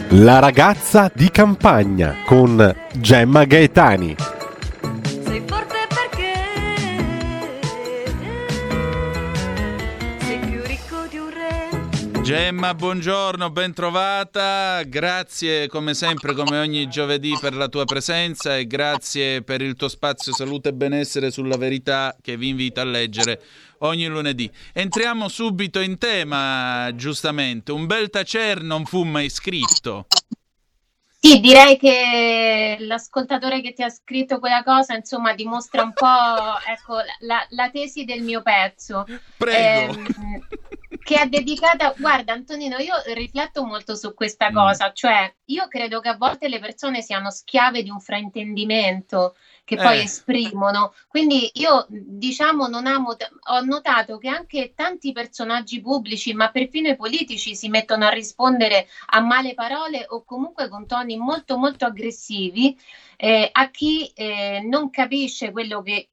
Speaker 1: La ragazza di campagna con Gemma Gaetani.
Speaker 2: Gemma, buongiorno, ben trovata. Grazie come sempre, come ogni giovedì, per la tua presenza e grazie per il tuo spazio salute e benessere sulla verità che vi invito a leggere ogni lunedì. Entriamo subito in tema, giustamente. Un bel tacer non fu mai scritto.
Speaker 12: Sì, direi che l'ascoltatore che ti ha scritto quella cosa, insomma, dimostra un po' ecco, la, la tesi del mio pezzo.
Speaker 2: Prego.
Speaker 12: Ehm, che è dedicata, guarda Antonino, io rifletto molto su questa cosa, cioè io credo che a volte le persone siano schiave di un fraintendimento che poi
Speaker 13: Eh.
Speaker 12: esprimono. Quindi io, diciamo, non amo, ho notato che anche tanti personaggi pubblici, ma perfino i politici, si mettono a rispondere a male parole o comunque con toni molto, molto aggressivi eh, a chi eh, non capisce quello che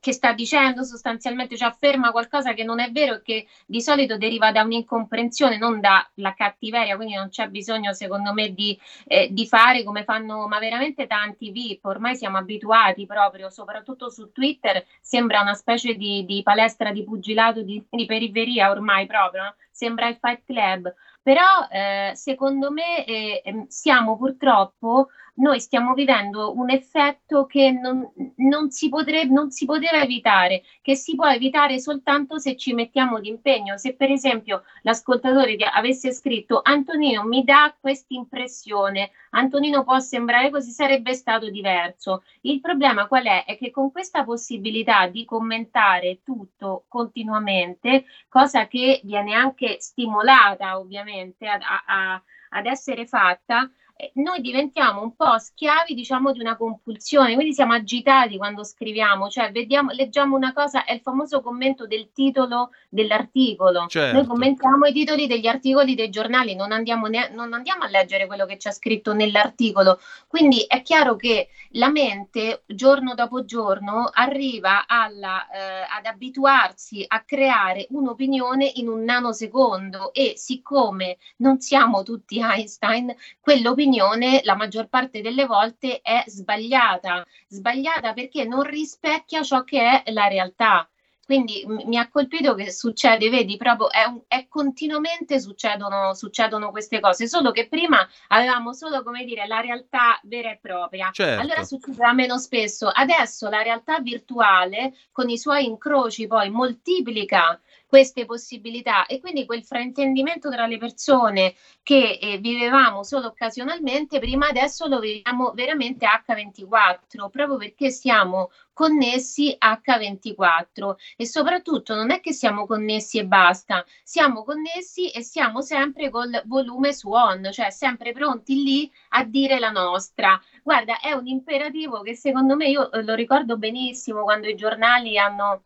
Speaker 12: che sta dicendo sostanzialmente, cioè afferma qualcosa che non è vero e che di solito deriva da un'incomprensione, non dalla cattiveria, quindi non c'è bisogno secondo me di, eh, di fare come fanno, ma veramente tanti VIP, ormai siamo abituati proprio, soprattutto su Twitter, sembra una specie di, di palestra di pugilato di, di periferia ormai proprio, no? sembra il Fight Club. Però eh, secondo me eh, ehm, siamo purtroppo, noi stiamo vivendo un effetto che non, non si potrebbe, non si poteva evitare, che si può evitare soltanto se ci mettiamo d'impegno. Se per esempio l'ascoltatore avesse scritto Antonino mi dà questa impressione, Antonino può sembrare così, sarebbe stato diverso. Il problema qual è? È che con questa possibilità di commentare tutto continuamente, cosa che viene anche stimolata ovviamente a- a- a- ad essere fatta, noi diventiamo un po' schiavi, diciamo, di una compulsione, quindi siamo agitati quando scriviamo, cioè vediamo, leggiamo una cosa, è il famoso commento del titolo dell'articolo.
Speaker 2: Certo.
Speaker 12: Noi commentiamo i titoli degli articoli dei giornali, non andiamo, ne- non andiamo a leggere quello che c'è scritto nell'articolo. Quindi è chiaro che la mente, giorno dopo giorno, arriva alla, eh, ad abituarsi a creare un'opinione in un nanosecondo e siccome non siamo tutti Einstein, quell'opinione la maggior parte delle volte è sbagliata, sbagliata perché non rispecchia ciò che è la realtà. Quindi m- mi ha colpito che succede, vedi, proprio è, un- è continuamente succedono, succedono queste cose, solo che prima avevamo solo, come dire, la realtà vera e propria.
Speaker 2: Certo.
Speaker 12: Allora succedeva meno spesso. Adesso la realtà virtuale, con i suoi incroci, poi moltiplica queste possibilità e quindi quel fraintendimento tra le persone che eh, vivevamo solo occasionalmente, prima adesso lo viviamo veramente H24, proprio perché siamo connessi H24 e soprattutto non è che siamo connessi e basta, siamo connessi e siamo sempre col volume su on, cioè sempre pronti lì a dire la nostra. Guarda, è un imperativo che secondo me io eh, lo ricordo benissimo quando i giornali hanno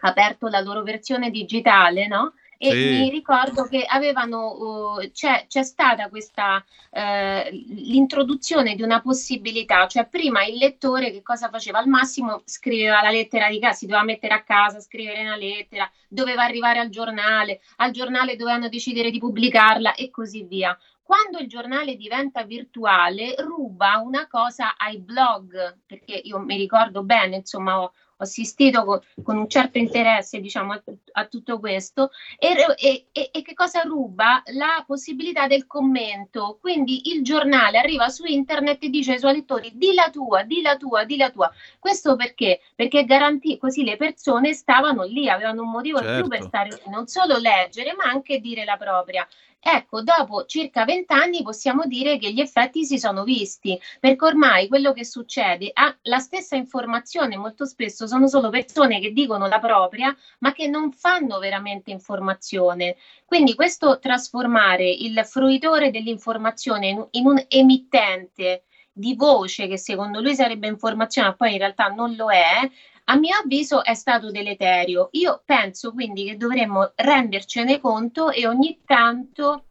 Speaker 12: aperto la loro versione digitale, no? E
Speaker 13: Sì.
Speaker 12: mi ricordo che avevano, uh, c'è, c'è stata questa eh, l'introduzione di una possibilità, cioè prima il lettore che cosa faceva? Al massimo scriveva la lettera di casa, si doveva mettere a casa, scrivere una lettera, doveva arrivare al giornale, al giornale dovevano decidere di pubblicarla e così via. Quando il giornale diventa virtuale, ruba una cosa ai blog, perché io mi ricordo bene, insomma, ho assistito co- con, un certo interesse, diciamo, a, a tutto questo, e, e- e- che cosa ruba? La possibilità del commento. Quindi il giornale arriva su internet e dice ai suoi lettori di la tua, di la tua, di la tua. Questo perché? Perché garantì così le persone stavano lì, avevano un motivo in più per
Speaker 13: Certo.
Speaker 12: stare lì, non solo leggere, ma anche dire la propria. Ecco, dopo circa vent'anni possiamo dire che gli effetti si sono visti, perché ormai quello che succede, ha la stessa informazione molto spesso sono solo persone che dicono la propria, ma che non fanno veramente informazione. Quindi questo trasformare il fruitore dell'informazione in, in un emittente di voce che secondo lui sarebbe informazione, ma poi in realtà non lo è, a mio avviso è stato deleterio. Io penso quindi che dovremmo rendercene conto e ogni tanto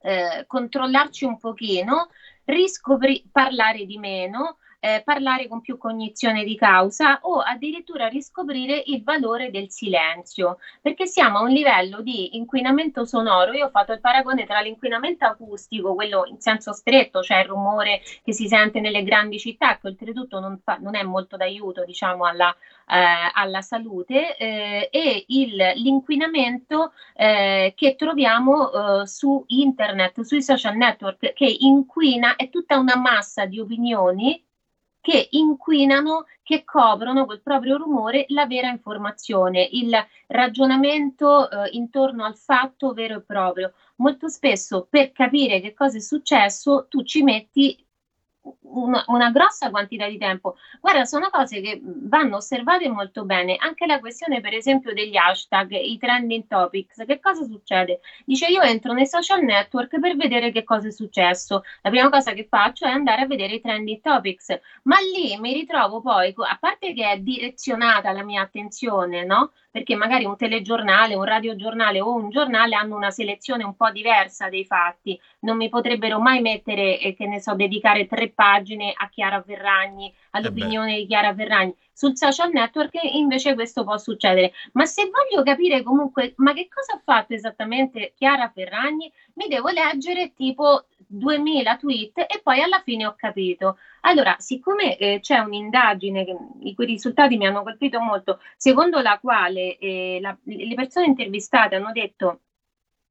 Speaker 12: eh, controllarci un pochino, riscopri- parlare di meno, eh, parlare con più cognizione di causa o addirittura riscoprire il valore del silenzio, perché siamo a un livello di inquinamento sonoro. Io ho fatto il paragone tra l'inquinamento acustico, quello in senso stretto, cioè il rumore che si sente nelle grandi città, che oltretutto non, fa- non è molto d'aiuto, diciamo, alla, eh, alla salute, eh, e il- l'inquinamento eh, che troviamo eh, su internet, sui social network, che inquina, è tutta una massa di opinioni che inquinano, che coprono col proprio rumore la vera informazione, il ragionamento eh, intorno al fatto vero e proprio. Molto spesso per capire che cosa è successo tu ci metti una, una, grossa quantità di tempo. Guarda, sono cose che vanno osservate molto bene. Anche la questione, per esempio, degli hashtag, i trending topics. Che cosa succede? Dice io entro nei social network per vedere che cosa è successo. La prima cosa che faccio è andare a vedere i trending topics, ma lì mi ritrovo poi, a parte che è direzionata la mia attenzione, no? perché magari un telegiornale, un radiogiornale o un giornale hanno una selezione un po' diversa dei fatti. Non mi potrebbero mai mettere, eh, che ne so, dedicare tre pagine a Chiara Ferragni, all'opinione eh di Chiara Ferragni. Sul social network invece questo può succedere. Ma se voglio capire comunque, ma che cosa ha fatto esattamente Chiara Ferragni, mi devo leggere tipo 2000 tweet e poi alla fine ho capito. Allora, siccome eh, c'è un'indagine che, i cui risultati mi hanno colpito molto, secondo la quale eh, la, le persone intervistate hanno detto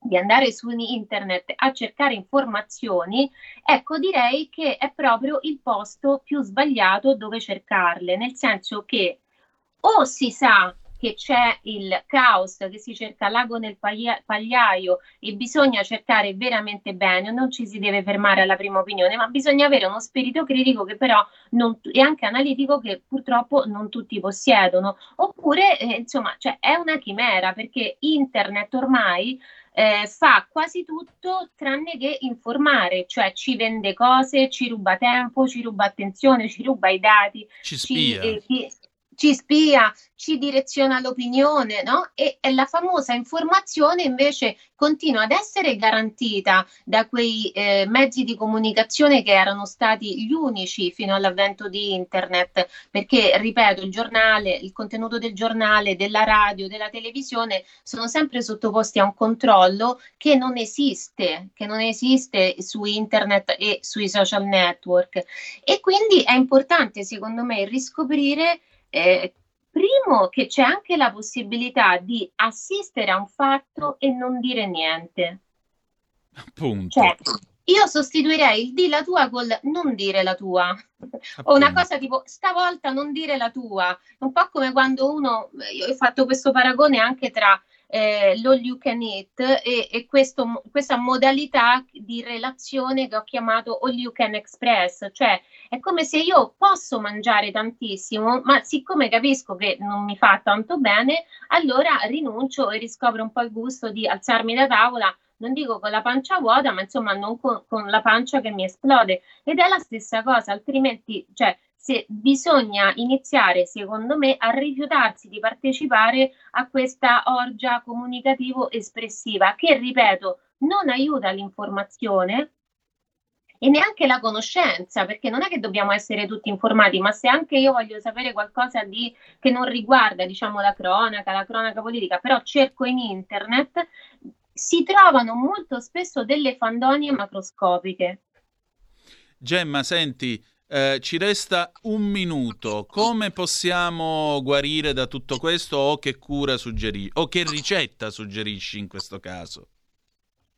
Speaker 12: di andare su internet a cercare informazioni, ecco direi che è proprio il posto più sbagliato dove cercarle, nel senso che o si sa che c'è il caos, che si cerca l'ago nel pagliaio e bisogna cercare veramente bene, non ci si deve fermare alla prima opinione, ma bisogna avere uno spirito critico che però non, e anche analitico che purtroppo non tutti possiedono. Oppure, eh, insomma, cioè, è una chimera perché internet ormai eh, fa quasi tutto tranne che informare, cioè ci vende cose, ci ruba tempo, ci ruba attenzione, ci ruba i dati,
Speaker 2: ci spia.
Speaker 12: Ci, eh, ci spia, ci direziona l'opinione, no? E, e, la famosa informazione invece continua ad essere garantita da quei eh, mezzi di comunicazione che erano stati gli unici fino all'avvento di internet, perché ripeto, il giornale, il contenuto del giornale, della radio, della televisione sono sempre sottoposti a un controllo che non esiste, che non esiste su internet e sui social network. E quindi è importante, secondo me, riscoprire eh, primo che c'è anche la possibilità di assistere a un fatto e non dire niente.
Speaker 2: Punto.
Speaker 12: Cioè, io sostituirei il di la tua col non dire la tua. Appunto. O una cosa tipo stavolta non dire la tua. Un po' come quando uno, io ho fatto questo paragone anche tra eh, l'all you can eat e, e questo, questa modalità di relazione che ho chiamato all you can express, cioè è come se io posso mangiare tantissimo, ma siccome capisco che non mi fa tanto bene, allora rinuncio e riscopro un po' il gusto di alzarmi da tavola non dico con la pancia vuota, ma insomma non con, con, la pancia che mi esplode. Ed è la stessa cosa, altrimenti, cioè, se bisogna iniziare, secondo me, a rifiutarsi di partecipare a questa orgia comunicativo-espressiva che, ripeto, non aiuta l'informazione e neanche la conoscenza, perché non è che dobbiamo essere tutti informati, ma se anche io voglio sapere qualcosa di, che non riguarda, diciamo, la cronaca, la cronaca politica, però cerco in internet, si trovano molto spesso delle fandonie macroscopiche.
Speaker 2: Gemma, senti, eh, ci resta un minuto. Come possiamo guarire da tutto questo o che cura suggerisci o che ricetta suggerisci in questo caso?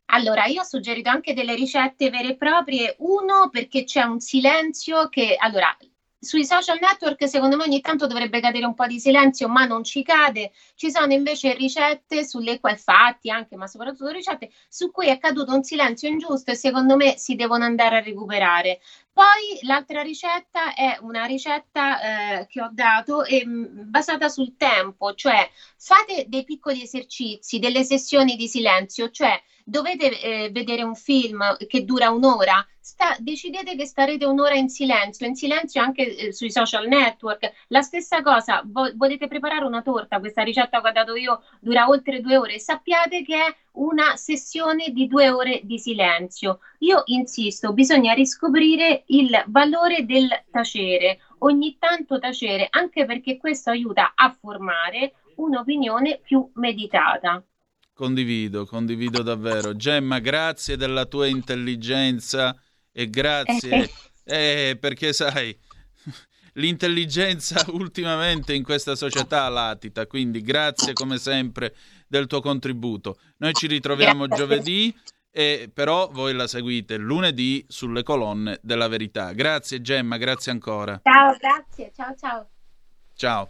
Speaker 12: Allora, io ho suggerito anche delle ricette vere e proprie. Uno, perché c'è un silenzio che, allora, sui social network secondo me ogni tanto dovrebbe cadere un po' di silenzio, ma non ci cade. Ci sono invece ricette sulle quali fatti anche, ma soprattutto ricette su cui è caduto un silenzio ingiusto e secondo me si devono andare a recuperare. Poi l'altra ricetta è una ricetta eh, che ho dato eh, basata sul tempo, cioè fate dei piccoli esercizi, delle sessioni di silenzio, cioè dovete eh, vedere un film che dura un'ora, sta, decidete che starete un'ora in silenzio, in silenzio anche eh, sui social network. La stessa cosa, vo- volete preparare una torta, questa ricetta che ho dato io dura oltre due ore, sappiate che è una sessione di due ore di silenzio. Io insisto, bisogna riscoprire il valore del tacere, ogni tanto tacere, anche perché questo aiuta a formare un'opinione più meditata.
Speaker 2: Condivido, condivido davvero. Gemma, grazie della tua intelligenza e grazie eh, perché sai, l'intelligenza ultimamente in questa società latita, quindi grazie come sempre del tuo contributo. Noi ci ritroviamo giovedì e però voi la seguite lunedì sulle colonne della verità. Grazie Gemma, grazie ancora.
Speaker 12: Ciao, grazie, ciao ciao.
Speaker 2: Ciao.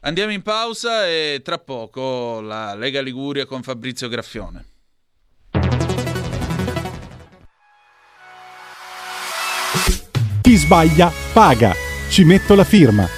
Speaker 2: Andiamo in pausa e tra poco la Lega Liguria con Fabrizio Graffione.
Speaker 1: Chi sbaglia paga. Ci metto la firma.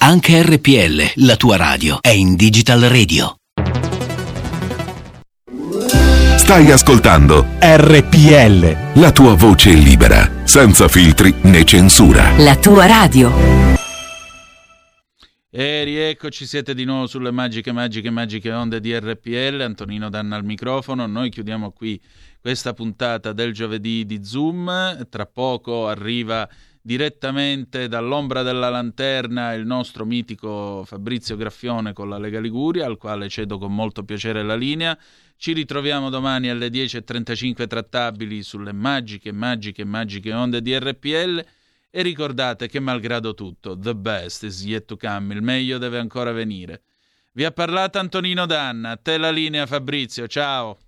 Speaker 14: Anche RPL, la tua radio, è in Digital Radio.
Speaker 10: Stai ascoltando
Speaker 1: RPL.
Speaker 10: la tua voce libera, senza filtri né censura.
Speaker 15: La tua radio.
Speaker 2: E rieccoci, siete di nuovo sulle magiche, magiche, magiche onde di RPL. Antonino Danna al microfono. Noi chiudiamo qui questa puntata del giovedì di Zoom. Tra poco arriva direttamente dall'ombra della lanterna il nostro mitico Fabrizio Graffione con la Lega Liguria, al quale cedo con molto piacere la linea. Ci ritroviamo domani alle 10.35 trattabili sulle magiche, magiche, magiche onde di RPL. E ricordate che malgrado tutto, the best is yet to come, il meglio deve ancora venire. Vi ha parlato Antonino Danna, a te la linea Fabrizio, ciao!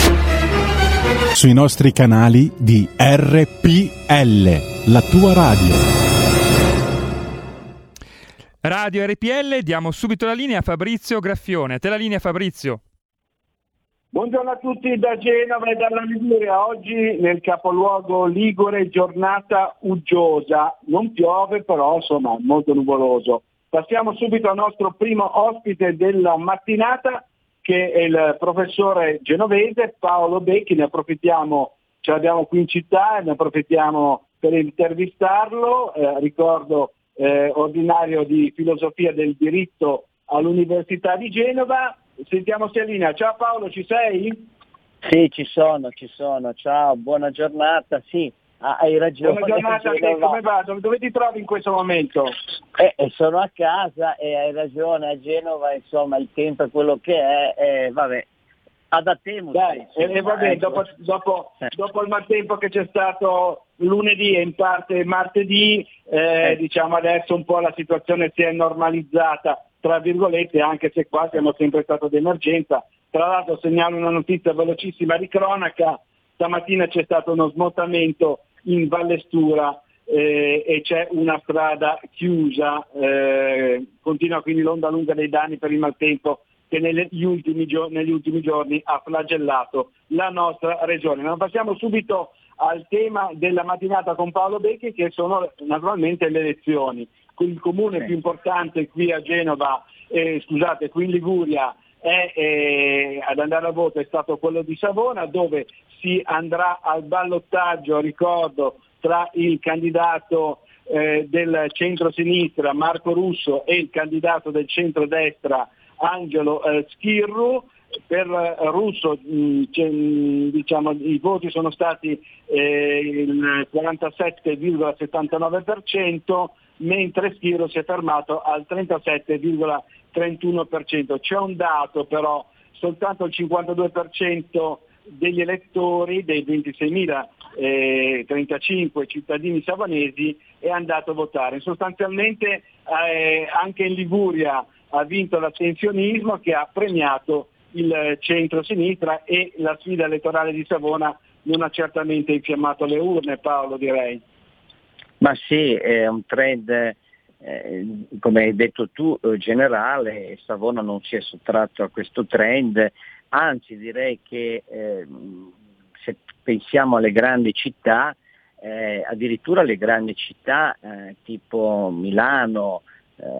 Speaker 1: Sui nostri canali di RPL, la tua radio.
Speaker 16: Radio RPL, diamo subito la linea a Fabrizio Graffione. A te la linea Fabrizio.
Speaker 17: Buongiorno a tutti da Genova e dalla Liguria. Oggi nel capoluogo Ligure giornata uggiosa. Non piove però insomma molto nuvoloso. Passiamo subito al nostro primo ospite della mattinata che è il professore genovese Paolo Becchi. Ne approfittiamo, ce l'abbiamo qui in città ne approfittiamo per intervistarlo. Eh, ricordo eh, ordinario di filosofia del diritto all'Università di Genova sentiamo Selina. Ciao Paolo, ci sei?
Speaker 18: Sì, ci sono, ci sono. Ciao, buona giornata. Sì, ah, hai ragione.
Speaker 17: Buona giornata, che, come va? Dove, ti trovi in questo momento?
Speaker 18: Eh, sono a casa e hai ragione, a Genova insomma il tempo è quello che è, eh, vabbè. Adattiamoci.
Speaker 17: Dai, e eh, vabbè, dopo, dopo, dopo, il maltempo che c'è stato lunedì e in parte martedì, eh, diciamo adesso un po' la situazione si è normalizzata tra virgolette, anche se qua siamo sempre stato d'emergenza. Tra l'altro segnalo una notizia velocissima di cronaca, stamattina c'è stato uno smottamento in Vallestura eh, e c'è una strada chiusa, eh, continua quindi l'onda lunga dei danni per il maltempo che negli ultimi, gio- negli ultimi giorni ha flagellato la nostra regione. Ma passiamo subito al tema della mattinata con Paolo Becchi che sono naturalmente le elezioni. Il comune più importante qui a Genova, eh, scusate, qui in Liguria è, eh, ad andare a voto è stato quello di Savona dove si andrà al ballottaggio, ricordo, tra il candidato eh, del centro-sinistra Marco Russo e il candidato del centro-destra Angelo eh, Schirru. Per Russo mh, mh, diciamo, i voti sono stati eh, il 47,79%, mentre Schirru si è fermato al 37,31%. C'è un dato però, soltanto il 52% degli elettori, dei 26.035 eh, cittadini savanesi, è andato a votare. Sostanzialmente eh, anche in Liguria ha vinto l'astensionismo che ha premiato il centro-sinistra e la sfida elettorale di Savona non ha certamente infiammato le urne, Paolo direi.
Speaker 18: Ma sì, è un trend, eh, come hai detto tu, eh, generale, Savona non si è sottratto a questo trend, anzi direi che eh, se pensiamo alle grandi città, eh, addirittura le grandi città eh, tipo Milano,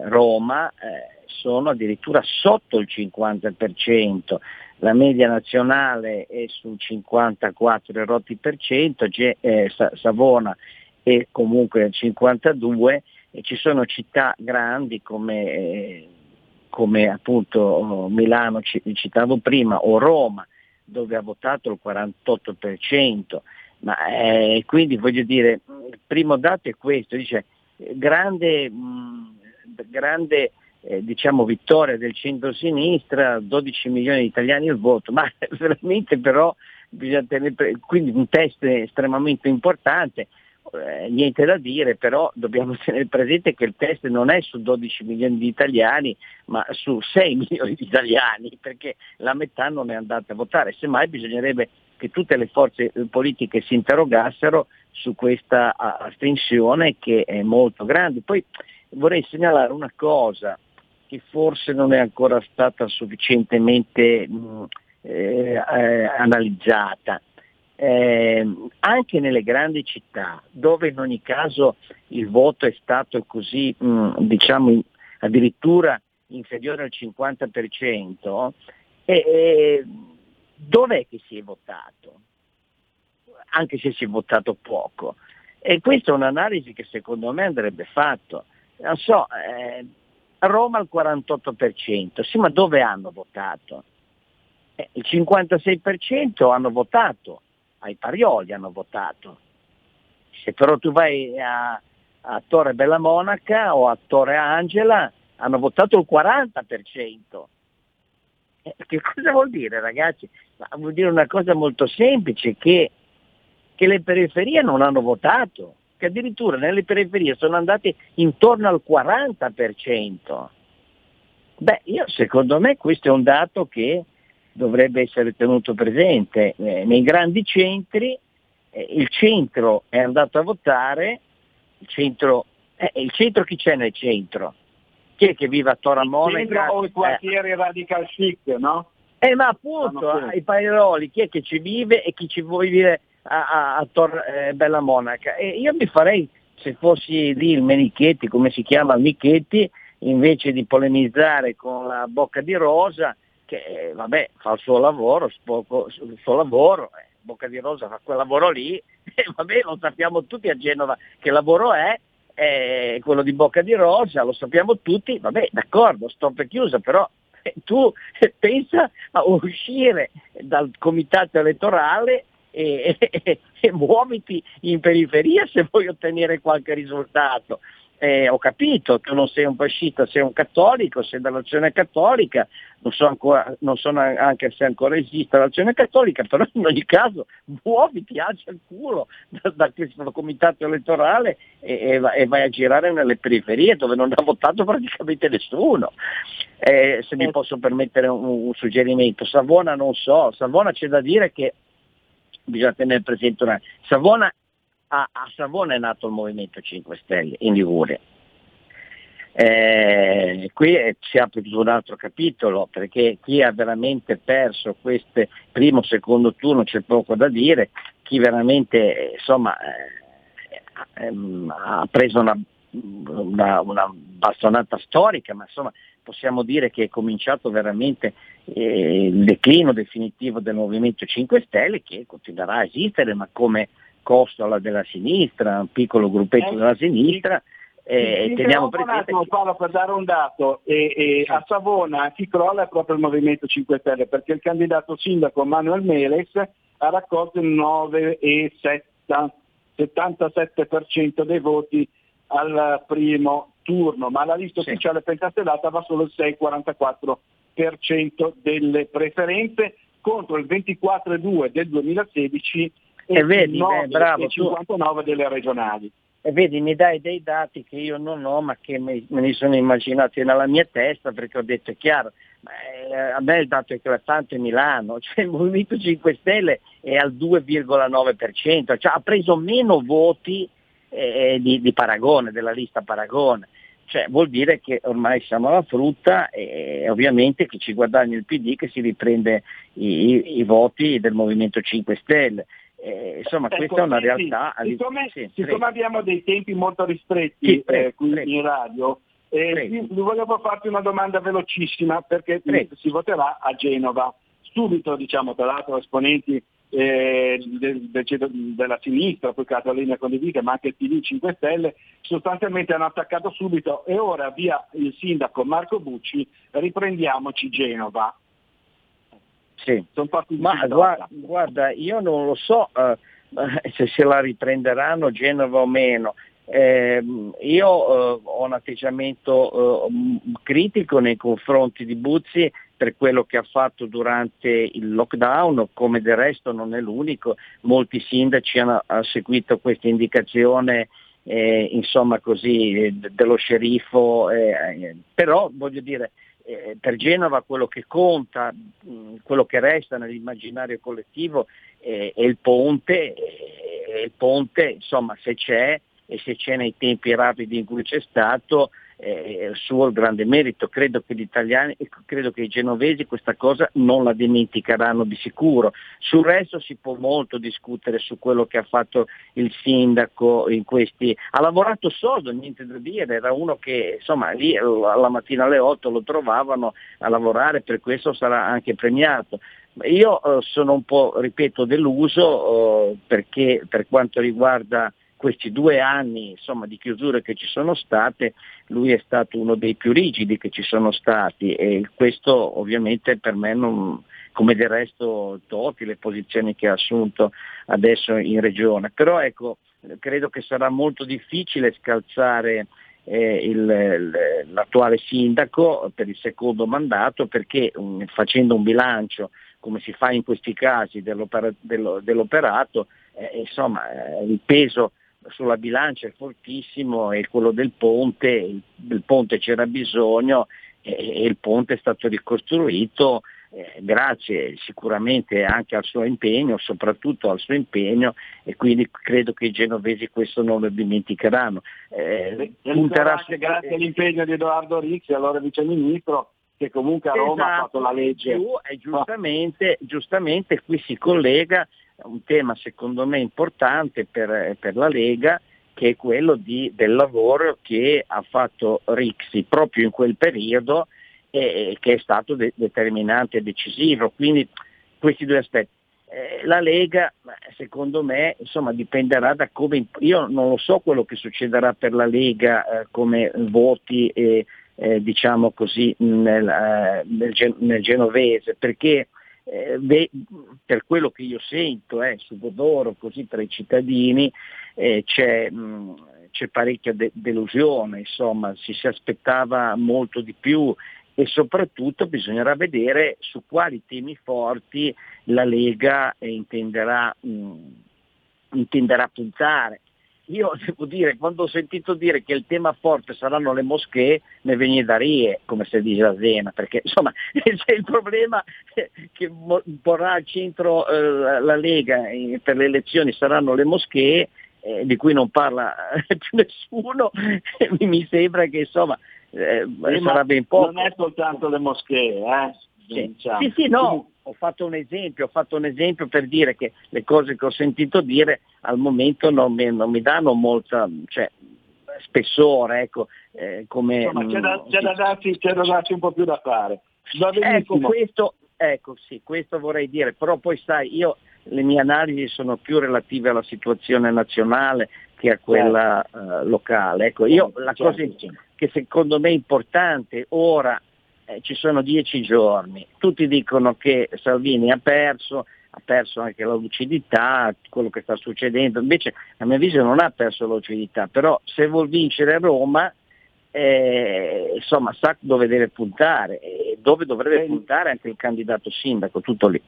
Speaker 18: Roma, eh, sono addirittura sotto il 50%, la media nazionale è sul 54 rotti per cento, eh, Savona è comunque al 52 e ci sono città grandi come, eh, come appunto Milano, citavo prima, o Roma, dove ha votato il 48%, ma eh, quindi voglio dire, il primo dato è questo, dice grande, mh, grande eh, diciamo, vittoria del centro-sinistra, 12 milioni di italiani al voto, ma veramente però bisogna tenere, quindi un test estremamente importante, eh, niente da dire, però dobbiamo tenere presente che il test non è su 12 milioni di italiani, ma su 6 milioni di italiani, perché la metà non è andata a votare, semmai bisognerebbe che tutte le forze politiche si interrogassero su questa astensione che è molto grande. Poi vorrei segnalare una cosa che forse non è ancora stata sufficientemente mh, eh, eh, analizzata. Eh, anche nelle grandi città, dove in ogni caso il voto è stato così, mh, diciamo, addirittura inferiore al 50%, eh, dov'è che si è votato? Anche se si è votato poco. E questa è un'analisi che secondo me andrebbe fatta. Non so, eh, Roma al 48%, sì ma dove hanno votato? Eh, il 56% hanno votato, ai Parioli hanno votato. Se però tu vai a, a Torre Bella Monaca o a Torre Angela hanno votato il 40%. Eh, che cosa vuol dire ragazzi? Ma vuol dire una cosa molto semplice, che, che le periferie non hanno votato che addirittura nelle periferie sono andati intorno al 40%. Beh, io, secondo me questo è un dato che dovrebbe essere tenuto presente. Eh, nei grandi centri eh, il centro è andato a votare, il centro, eh, il centro chi c'è nel centro? Chi è che vive a Tora Monaca?
Speaker 17: o i quartieri eh. radical chic, no?
Speaker 18: Eh, ma appunto, ai Pairoli, chi è che ci vive e chi ci vuole vivere a, a, Tor eh, Bella Monaca. E io mi farei, se fossi lì il Menichetti, come si chiama Michetti, invece di polemizzare con la bocca di rosa, che eh, vabbè fa il suo lavoro, spoco, il suo lavoro, eh, bocca di rosa fa quel lavoro lì, e vabbè lo sappiamo tutti a Genova che lavoro è, è quello di bocca di rosa, lo sappiamo tutti, vabbè d'accordo, stop chiusa, però tu pensa a uscire dal comitato elettorale e, e, e muoviti in periferia se vuoi ottenere qualche risultato. Eh, ho capito, tu non sei un fascista, sei un cattolico, sei dell'azione cattolica, non so, ancora, non so anche se ancora esiste l'azione cattolica, però in ogni caso muoviti, alza il culo da, da questo comitato elettorale e, e, vai a girare nelle periferie dove non ha votato praticamente nessuno. Eh, se mi posso permettere un, un suggerimento, Savona non so, Savona c'è da dire che bisogna tenere presente una Savona, a, a Savona è nato il Movimento 5 Stelle in Liguria. Eh, qui eh, si apre tutto un altro capitolo perché chi ha veramente perso questo primo secondo turno c'è poco da dire, chi veramente insomma, eh, ehm, ha preso una, una, una, bastonata storica, ma insomma possiamo dire che è cominciato veramente eh, il declino definitivo del Movimento 5 Stelle che continuerà a esistere ma come costola della sinistra, un piccolo gruppetto
Speaker 17: Eh,
Speaker 18: della sinistra. eh,
Speaker 17: Sì,
Speaker 18: teniamo presente
Speaker 17: attimo, Paolo, per dare un dato, e, e a Savona chi crolla è proprio il Movimento 5 Stelle, perché il candidato sindaco Manuel Meles ha raccolto il 9,77% dei voti al primo turno, ma la lista ufficiale pentastellata va solo il 6,44% delle preferenze contro il 24,2% del 2016 e
Speaker 18: E vedi,
Speaker 17: il
Speaker 18: beh, bravo, tu-
Speaker 17: 9,59% delle regionali.
Speaker 18: E vedi, mi dai dei dati che io non ho, ma che me, me li sono immaginati nella mia testa, perché ho detto è chiaro, eh, a me il dato eclatante è Milano, cioè il Movimento 5 Stelle è al 2,9%, cioè ha preso meno voti eh, di, di Paragone, della lista Paragone. Cioè, vuol dire che ormai siamo alla frutta e ovviamente chi ci guadagna il PD che si riprende i, i- i voti del Movimento 5 Stelle. Eh, insomma,
Speaker 17: Ecco,
Speaker 18: questa è una
Speaker 17: senti,
Speaker 18: realtà.
Speaker 17: Siccome,
Speaker 18: Sì,
Speaker 17: siccome
Speaker 18: prego.
Speaker 17: abbiamo dei tempi molto ristretti
Speaker 18: Sì, prego,
Speaker 17: eh, qui
Speaker 18: prego.
Speaker 17: in radio, eh, volevo farti una domanda velocissima perché si voterà a Genova. Subito, diciamo, tra l'altro esponenti eh, del- del della sinistra, poi la linea condivisa, ma anche il PD 5 Stelle, sostanzialmente hanno attaccato subito e ora via il sindaco Marco Bucci riprendiamoci Genova.
Speaker 18: Sì.
Speaker 17: Sono partiti
Speaker 18: Ma guarda, guarda, io non lo so eh, se se la riprenderanno Genova o meno. Ehm, io eh, ho un atteggiamento eh, critico nei confronti di Buzzi per quello che ha fatto durante il lockdown, come del resto non è l'unico, molti sindaci hanno, hanno seguito questa indicazione eh, insomma così, eh, dello sceriffo, eh, eh, però voglio dire, eh, per Genova quello che conta, mh, quello che resta nell'immaginario collettivo eh, è il ponte, e il ponte insomma se c'è e se c'è nei tempi rapidi in cui c'è stato il suo grande merito. Credo che gli italiani credo che i genovesi questa cosa non la dimenticheranno di sicuro. Sul resto si può molto discutere su quello che ha fatto il sindaco in questi. Ha lavorato sodo, niente da dire, era uno che insomma lì alla mattina alle 8 lo trovavano a lavorare, per questo sarà anche premiato. Io eh, sono un po', ripeto, deluso eh, perché per quanto riguarda questi due anni insomma, di chiusure che ci sono state, lui è stato uno dei più rigidi che ci sono stati e questo ovviamente per me non, come del resto Totti, le posizioni che ha assunto adesso in regione. Però ecco, credo che sarà molto difficile scalzare eh, il- l'attuale sindaco per il secondo mandato perché um, facendo un bilancio come si fa in questi casi dell'opera- dello- dell'operato, eh, insomma eh, il peso sulla bilancia è fortissimo e quello del ponte, il, del ponte c'era bisogno e, e il ponte è stato ricostruito eh, grazie sicuramente anche al suo impegno, soprattutto al suo impegno e quindi credo che i genovesi questo non lo dimenticheranno. Eh, punterà
Speaker 17: grazie all'impegno di Edoardo Rixi, allora viceministro, che comunque a Roma ha
Speaker 18: Esatto,
Speaker 17: fatto la legge.
Speaker 18: e giustamente, giustamente qui si collega un tema secondo me importante per, per la Lega che è quello di- del lavoro che ha fatto Rixi proprio in quel periodo e, e che è stato de- determinante e decisivo. Quindi questi due aspetti. Eh, la Lega, secondo me, insomma, dipenderà da come. Io non lo so quello che succederà per la Lega eh, come voti, eh, diciamo così, nel, eh, nel nel genovese, perché eh, ve- per quello che io sento eh, su Bodoro, così tra i cittadini, eh, c'è, mh, c'è parecchia de- delusione, insomma, si si aspettava molto di più e soprattutto bisognerà vedere su quali temi forti la Lega eh, intenderà, mh, intenderà puntare. Io devo dire, quando ho sentito dire che il tema forte saranno le moschee, ne veniva da rie, come si dice a Zena, perché insomma c'è il problema che porrà al centro eh, la- Lega eh, per le elezioni saranno le moschee, eh, di cui non parla più nessuno, mi sembra che insomma eh, sarà ben poco.
Speaker 17: Non è soltanto le moschee, eh?
Speaker 18: Sì,
Speaker 17: diciamo.
Speaker 18: sì, sì, no, ho fatto un esempio, ho fatto un esempio per dire che le cose che ho sentito dire al momento non mi, non mi danno molta cioè, spessore, ecco, eh, come...
Speaker 17: Insomma, c'è da,
Speaker 18: mm,
Speaker 17: c'è da darci, c'è da darci un po' più da fare. Va
Speaker 18: Ecco, questo, ecco, sì, questo vorrei dire, però poi sai, io le mie analisi sono più relative alla situazione nazionale che a quella eh, locale. Ecco, io la
Speaker 17: Certo,
Speaker 18: cosa che secondo me è importante ora, eh, ci sono dieci giorni, tutti dicono che Salvini ha perso, ha perso anche la lucidità, quello che sta succedendo, invece a mio avviso non ha perso la lucidità, però se vuol vincere Roma eh, insomma sa dove deve puntare e dove dovrebbe puntare anche il candidato sindaco, tutto lì.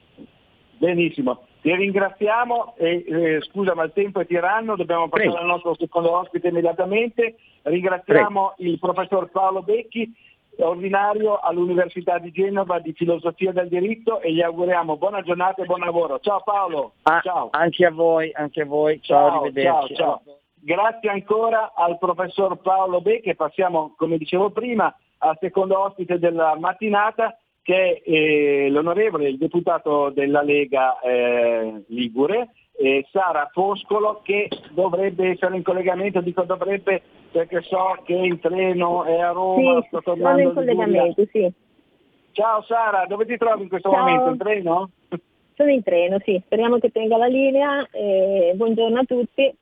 Speaker 17: Benissimo, ti ringraziamo e eh, scusa ma il tempo è tiranno, dobbiamo passare
Speaker 18: Prego.
Speaker 17: al nostro secondo ospite immediatamente. Ringraziamo il professor Paolo Becchi, ordinario all'Università di Genova di Filosofia del Diritto e gli auguriamo buona giornata e buon lavoro. Ciao Paolo.
Speaker 18: Ah,
Speaker 17: ciao.
Speaker 18: Anche a voi, anche a voi, ciao,
Speaker 17: Ciao,
Speaker 18: arrivederci.
Speaker 17: ciao, ciao. Grazie ancora al professor Paolo Becchi e passiamo, come dicevo prima, al secondo ospite della mattinata che è eh, l'onorevole, il deputato della Lega eh, Ligure, eh, Sara Foscolo, che dovrebbe essere in collegamento, dico dovrebbe perché so che in treno è a Roma,
Speaker 19: Sì,
Speaker 17: sto tornando
Speaker 19: in collegamento, sì.
Speaker 17: Ciao Sara, dove ti trovi in questo
Speaker 19: Ciao.
Speaker 17: momento? In treno?
Speaker 19: Sono in treno, sì. Speriamo che tenga la linea. e buongiorno a tutti.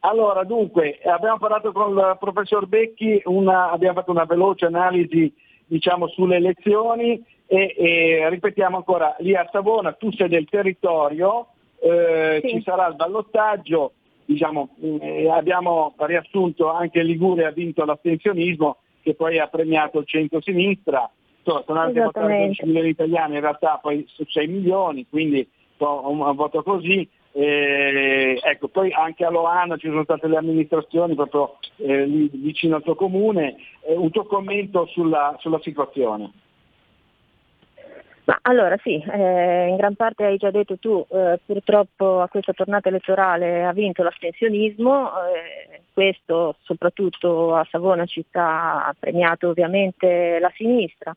Speaker 17: Allora, dunque, abbiamo parlato con il professor Becchi, una- abbiamo fatto una veloce analisi diciamo, sulle elezioni e, e ripetiamo ancora, lì a Savona tu sei del territorio, eh,
Speaker 19: Sì.
Speaker 17: ci sarà il ballottaggio, diciamo, eh, abbiamo riassunto anche Ligure ha vinto l'astensionismo che poi ha premiato il centro-sinistra, Insomma, sono andati a votare
Speaker 19: Esattamente.
Speaker 17: 12 milioni di italiani, in realtà poi su 6 milioni, quindi un, un voto così. Eh, ecco, poi anche a Loano ci sono state le amministrazioni proprio eh, vicino al tuo comune. Eh, un tuo commento sulla, sulla situazione?
Speaker 19: Ma allora sì, eh, in gran parte hai già detto tu, eh, purtroppo a questa tornata elettorale ha vinto l'astensionismo, eh, questo soprattutto a Savona città ha premiato ovviamente la sinistra.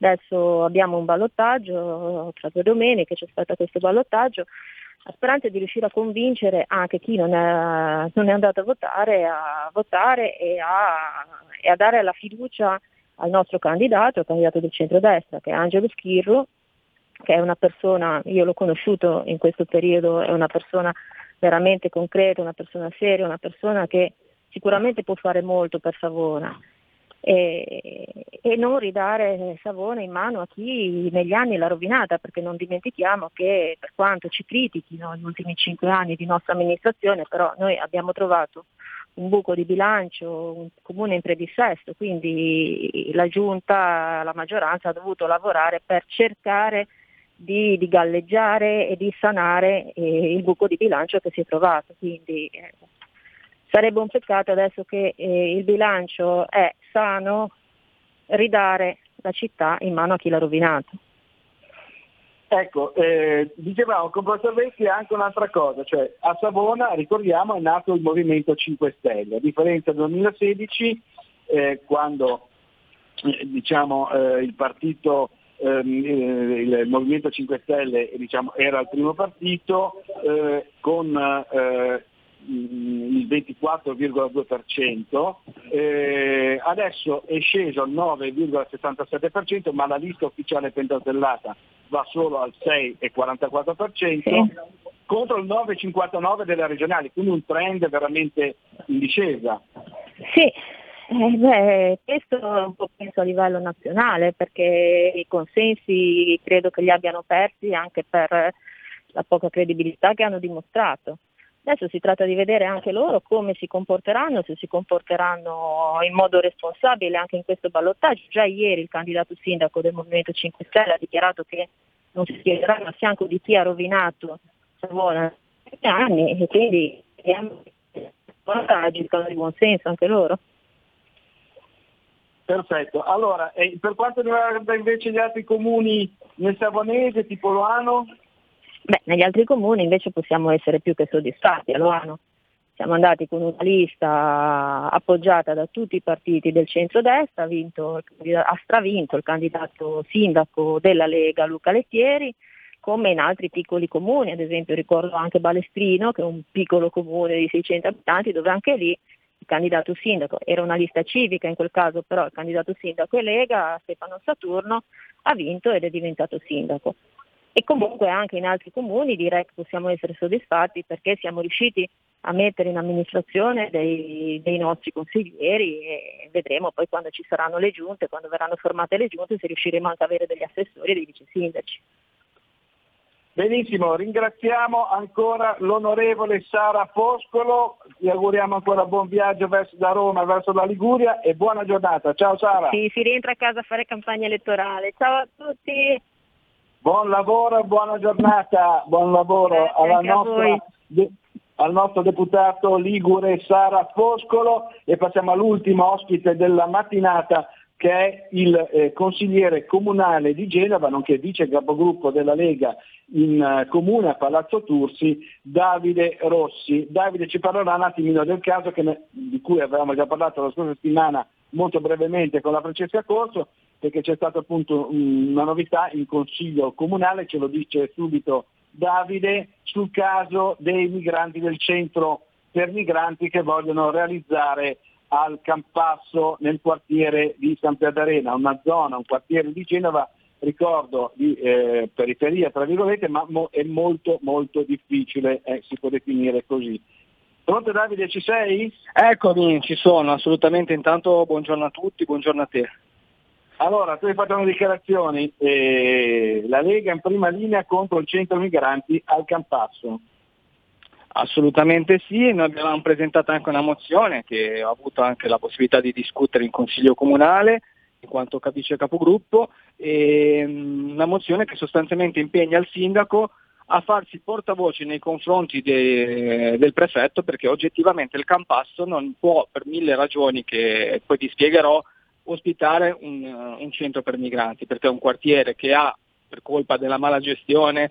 Speaker 19: Adesso abbiamo un ballottaggio, tra due domeniche c'è stato questo ballottaggio, la speranza è di riuscire a convincere anche chi non è, non è andato a votare a votare e a, e a dare la fiducia al nostro candidato, il candidato del centrodestra, che è Angelo Schirru, che è una persona, io l'ho conosciuto in questo periodo, è una persona veramente concreta, una persona seria, una persona che sicuramente può fare molto per Savona. E, e non ridare Savona in mano a chi negli anni l'ha rovinata, perché non dimentichiamo che per quanto ci critichino gli ultimi cinque anni di nostra amministrazione, però noi abbiamo trovato un buco di bilancio, un comune in predissesto, quindi la giunta, la maggioranza ha dovuto lavorare per cercare di, di galleggiare e di sanare eh, il buco di bilancio che si è trovato. Quindi eh, sarebbe un peccato adesso che eh, il bilancio è sano ridare la città in mano a chi l'ha rovinato.
Speaker 17: Ecco, eh, dicevamo con Vecchi anche un'altra cosa, cioè a Savona, ricordiamo, è nato il Movimento 5 Stelle, a differenza del 2016 eh, quando eh, diciamo, eh, il partito ehm, eh, il Movimento 5 Stelle diciamo, era il primo partito eh, con il 24,2%, eh, adesso è sceso al 9,77%, ma la lista ufficiale pentatellata va solo al 6,44%
Speaker 19: Sì.
Speaker 17: contro il 9,59% delle regionali, quindi un trend veramente in discesa.
Speaker 19: Sì, eh, beh, questo un po' penso a livello nazionale perché i consensi credo che li abbiano persi anche per la poca credibilità che hanno dimostrato. Adesso si tratta di vedere anche loro come si comporteranno, se si comporteranno in modo responsabile anche in questo ballottaggio. Già ieri il candidato sindaco del Movimento 5 Stelle ha dichiarato che non si schiereranno a fianco di chi ha rovinato Savona negli anni e quindi siano di buon senso anche loro.
Speaker 17: Perfetto, allora eh, per quanto riguarda invece gli altri comuni nel Savonese, tipo Loano,
Speaker 19: Beh, negli altri comuni invece possiamo essere più che soddisfatti. A Loano siamo andati con una lista appoggiata da tutti i partiti del centro-destra, ha, vinto, ha stravinto il candidato sindaco della Lega Luca Lettieri, come in altri piccoli comuni, ad esempio ricordo anche Balestrino, che è un piccolo comune di 600 abitanti, dove anche lì il candidato sindaco era una lista civica in quel caso, però il candidato sindaco è Lega, Stefano Saturno, ha vinto ed è diventato sindaco e comunque anche in altri comuni direi che possiamo essere soddisfatti perché siamo riusciti a mettere in amministrazione dei, dei, nostri consiglieri e vedremo poi quando ci saranno le giunte, quando verranno formate le giunte, se riusciremo anche ad avere degli assessori e dei vice sindaci.
Speaker 17: Benissimo, ringraziamo ancora l'onorevole Sara Foscolo, vi auguriamo ancora buon viaggio verso da Roma, verso la Liguria e buona giornata. Ciao Sara.
Speaker 19: Sì, si rientra a casa a fare campagna elettorale. Ciao a tutti.
Speaker 17: Buon lavoro e buona giornata, buon lavoro alla nostra, de, al nostro deputato Ligure Sara Foscolo e passiamo all'ultimo ospite della mattinata che è il eh, consigliere comunale di Genova, nonché vice capogruppo della Lega in uh, comune a Palazzo Tursi, Davide Rossi. Davide ci parlerà un attimino del caso ne, di cui avevamo già parlato la scorsa settimana molto brevemente con la Francesca Corso, perché c'è stata appunto una novità in Consiglio Comunale, ce lo dice subito Davide, sul caso dei migranti del centro per migranti che vogliono realizzare al Campasso nel quartiere di San Pierdarena, una zona, un quartiere di Genova, ricordo di eh, periferia tra virgolette, ma mo- è molto molto difficile, eh, si può definire così. Pronto Davide, ci sei?
Speaker 20: Eccomi, ci sono, assolutamente. Intanto buongiorno a tutti, buongiorno a te.
Speaker 17: Allora, tu hai fatto una dichiarazione, eh, la Lega in prima linea contro il centro migranti al Campasso.
Speaker 20: Assolutamente sì, noi abbiamo presentato anche una mozione che ho avuto anche la possibilità di discutere in Consiglio Comunale in quanto capisce capogruppo, e, mm, una mozione che sostanzialmente impegna il sindaco a farsi portavoce nei confronti de, del prefetto perché oggettivamente il Campasso non può, per mille ragioni che poi ti spiegherò, ospitare un, un centro per migranti, perché è un quartiere che ha, per colpa della mala gestione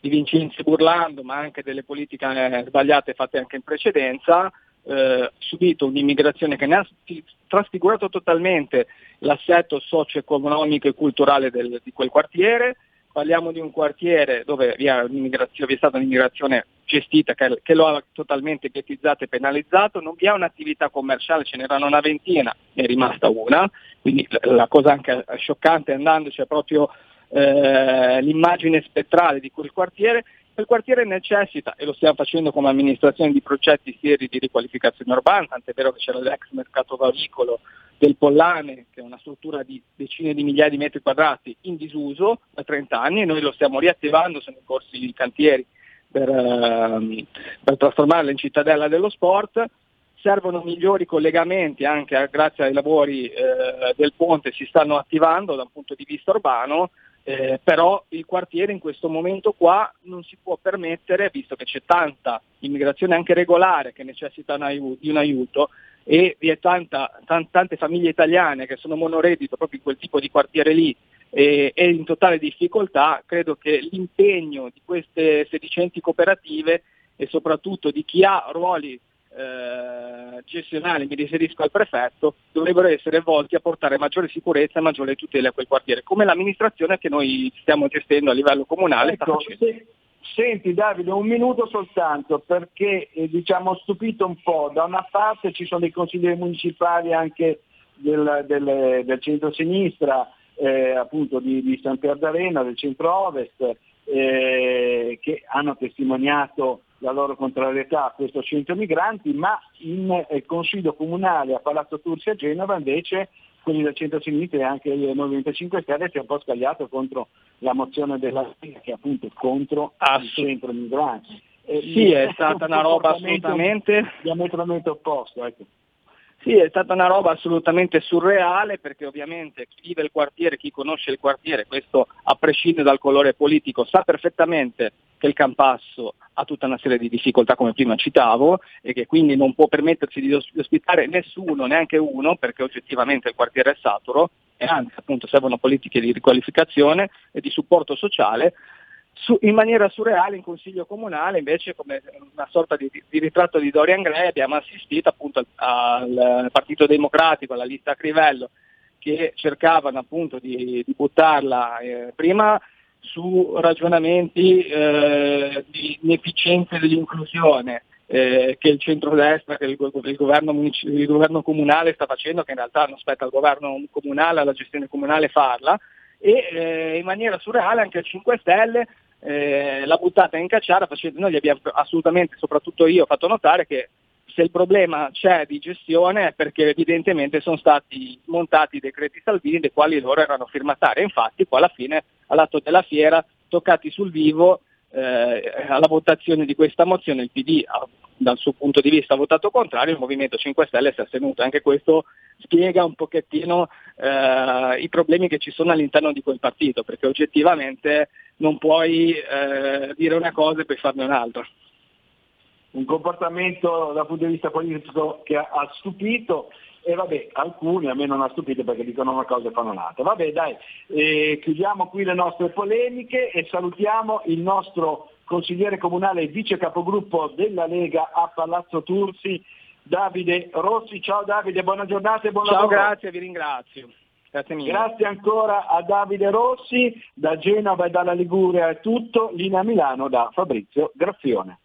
Speaker 20: di Vincenzi Burlando, ma anche delle politiche eh, sbagliate fatte anche in precedenza, eh, subito un'immigrazione che ne ha trasfigurato totalmente l'assetto socio-economico e culturale del, di quel quartiere. Parliamo di un quartiere dove vi è, vi è stata un'immigrazione gestita che, che, lo ha totalmente ghettizzato e penalizzato, non vi è un'attività commerciale, ce n'erano una ventina, ne è rimasta una, quindi la cosa anche scioccante andandoci è proprio eh, l'immagine spettrale di quel quartiere. Quel quartiere necessita, e lo stiamo facendo come amministrazione, di progetti seri di riqualificazione urbana, tant'è vero che c'era l'ex mercato varicolo del Pollame, che è una struttura di decine di migliaia di metri quadrati in disuso da 30 anni e noi lo stiamo riattivando, sono in corsi i cantieri per, uh, per trasformarla in cittadella dello sport. Servono migliori collegamenti anche grazie ai lavori eh, del ponte si stanno attivando da un punto di vista urbano eh, però il quartiere in questo momento qua non si può permettere, visto che c'è tanta immigrazione anche regolare che necessita un aiuto, di un aiuto e vi è tanta, t- tante famiglie italiane che sono monoreddito proprio in quel tipo di quartiere lì e, e in totale difficoltà, credo che l'impegno di queste sedicenti cooperative e soprattutto di chi ha ruoli eh, gestionali, mi riferisco al prefetto, dovrebbero essere volti a portare maggiore sicurezza e maggiore tutela a quel quartiere, come l'amministrazione che noi stiamo gestendo a livello comunale
Speaker 17: ecco, se, Senti Davide, un minuto soltanto perché eh, diciamo stupito un po', da una parte ci sono dei consiglieri municipali anche del, del, del centro-sinistra, eh, appunto di, di San Pier del centro-ovest, eh, che hanno testimoniato la loro contrarietà a questo centro migranti, ma in eh, Consiglio Comunale a Palazzo Tursi a Genova invece quelli del centro-sinistra e anche il Movimento 5 Stelle si è un po' scagliato contro la mozione della Lega che è appunto contro ah, il centro migranti.
Speaker 20: Eh, sì, è stata una roba assolutamente
Speaker 17: diametralmente opposto. Ecco.
Speaker 20: Sì, è stata una roba assolutamente surreale perché ovviamente chi vive il quartiere, chi conosce il quartiere, questo a prescindere dal colore politico, sa perfettamente che il Campasso ha tutta una serie di difficoltà come prima citavo e che quindi non può permettersi di ospitare nessuno, neanche uno, perché oggettivamente il quartiere è saturo e anzi appunto servono politiche di riqualificazione e di supporto sociale su, in maniera surreale in Consiglio Comunale invece come una sorta di, di ritratto di Dorian Gray abbiamo assistito appunto al, al Partito Democratico, alla lista Crivello che cercavano appunto di, di buttarla eh, prima su ragionamenti eh, di inefficienza dell'inclusione eh, che il centrodestra, che il, il, governo munici- il, governo comunale sta facendo, che in realtà non spetta al governo comunale, alla gestione comunale farla, e eh, in maniera surreale anche il 5 Stelle eh, l'ha buttata in cacciara facendo, noi gli abbiamo assolutamente, soprattutto io, fatto notare che se il problema c'è di gestione è perché evidentemente sono stati montati decreti Salvini dei quali loro erano firmatari. Infatti poi alla fine, all'atto della fiera, toccati sul vivo, eh, alla votazione di questa mozione il PD ha, dal suo punto di vista ha votato contrario, il Movimento 5 Stelle si è astenuto. Anche questo spiega un pochettino eh, i problemi che ci sono all'interno di quel partito, perché oggettivamente non puoi eh, dire una cosa e poi farne un'altra
Speaker 17: un comportamento dal punto di vista politico che ha, ha stupito e vabbè, alcuni a me non ha stupito perché dicono una cosa e fanno un'altra. Vabbè dai, eh, chiudiamo qui le nostre polemiche e salutiamo il nostro consigliere comunale e vice capogruppo della Lega a Palazzo Tursi, Davide Rossi. Ciao Davide, buona giornata e buon
Speaker 20: Ciao,
Speaker 17: lavoro.
Speaker 20: grazie, vi ringrazio. Grazie mille.
Speaker 17: Grazie ancora a Davide Rossi, da Genova e dalla Liguria è tutto, linea Milano da Fabrizio Graffione.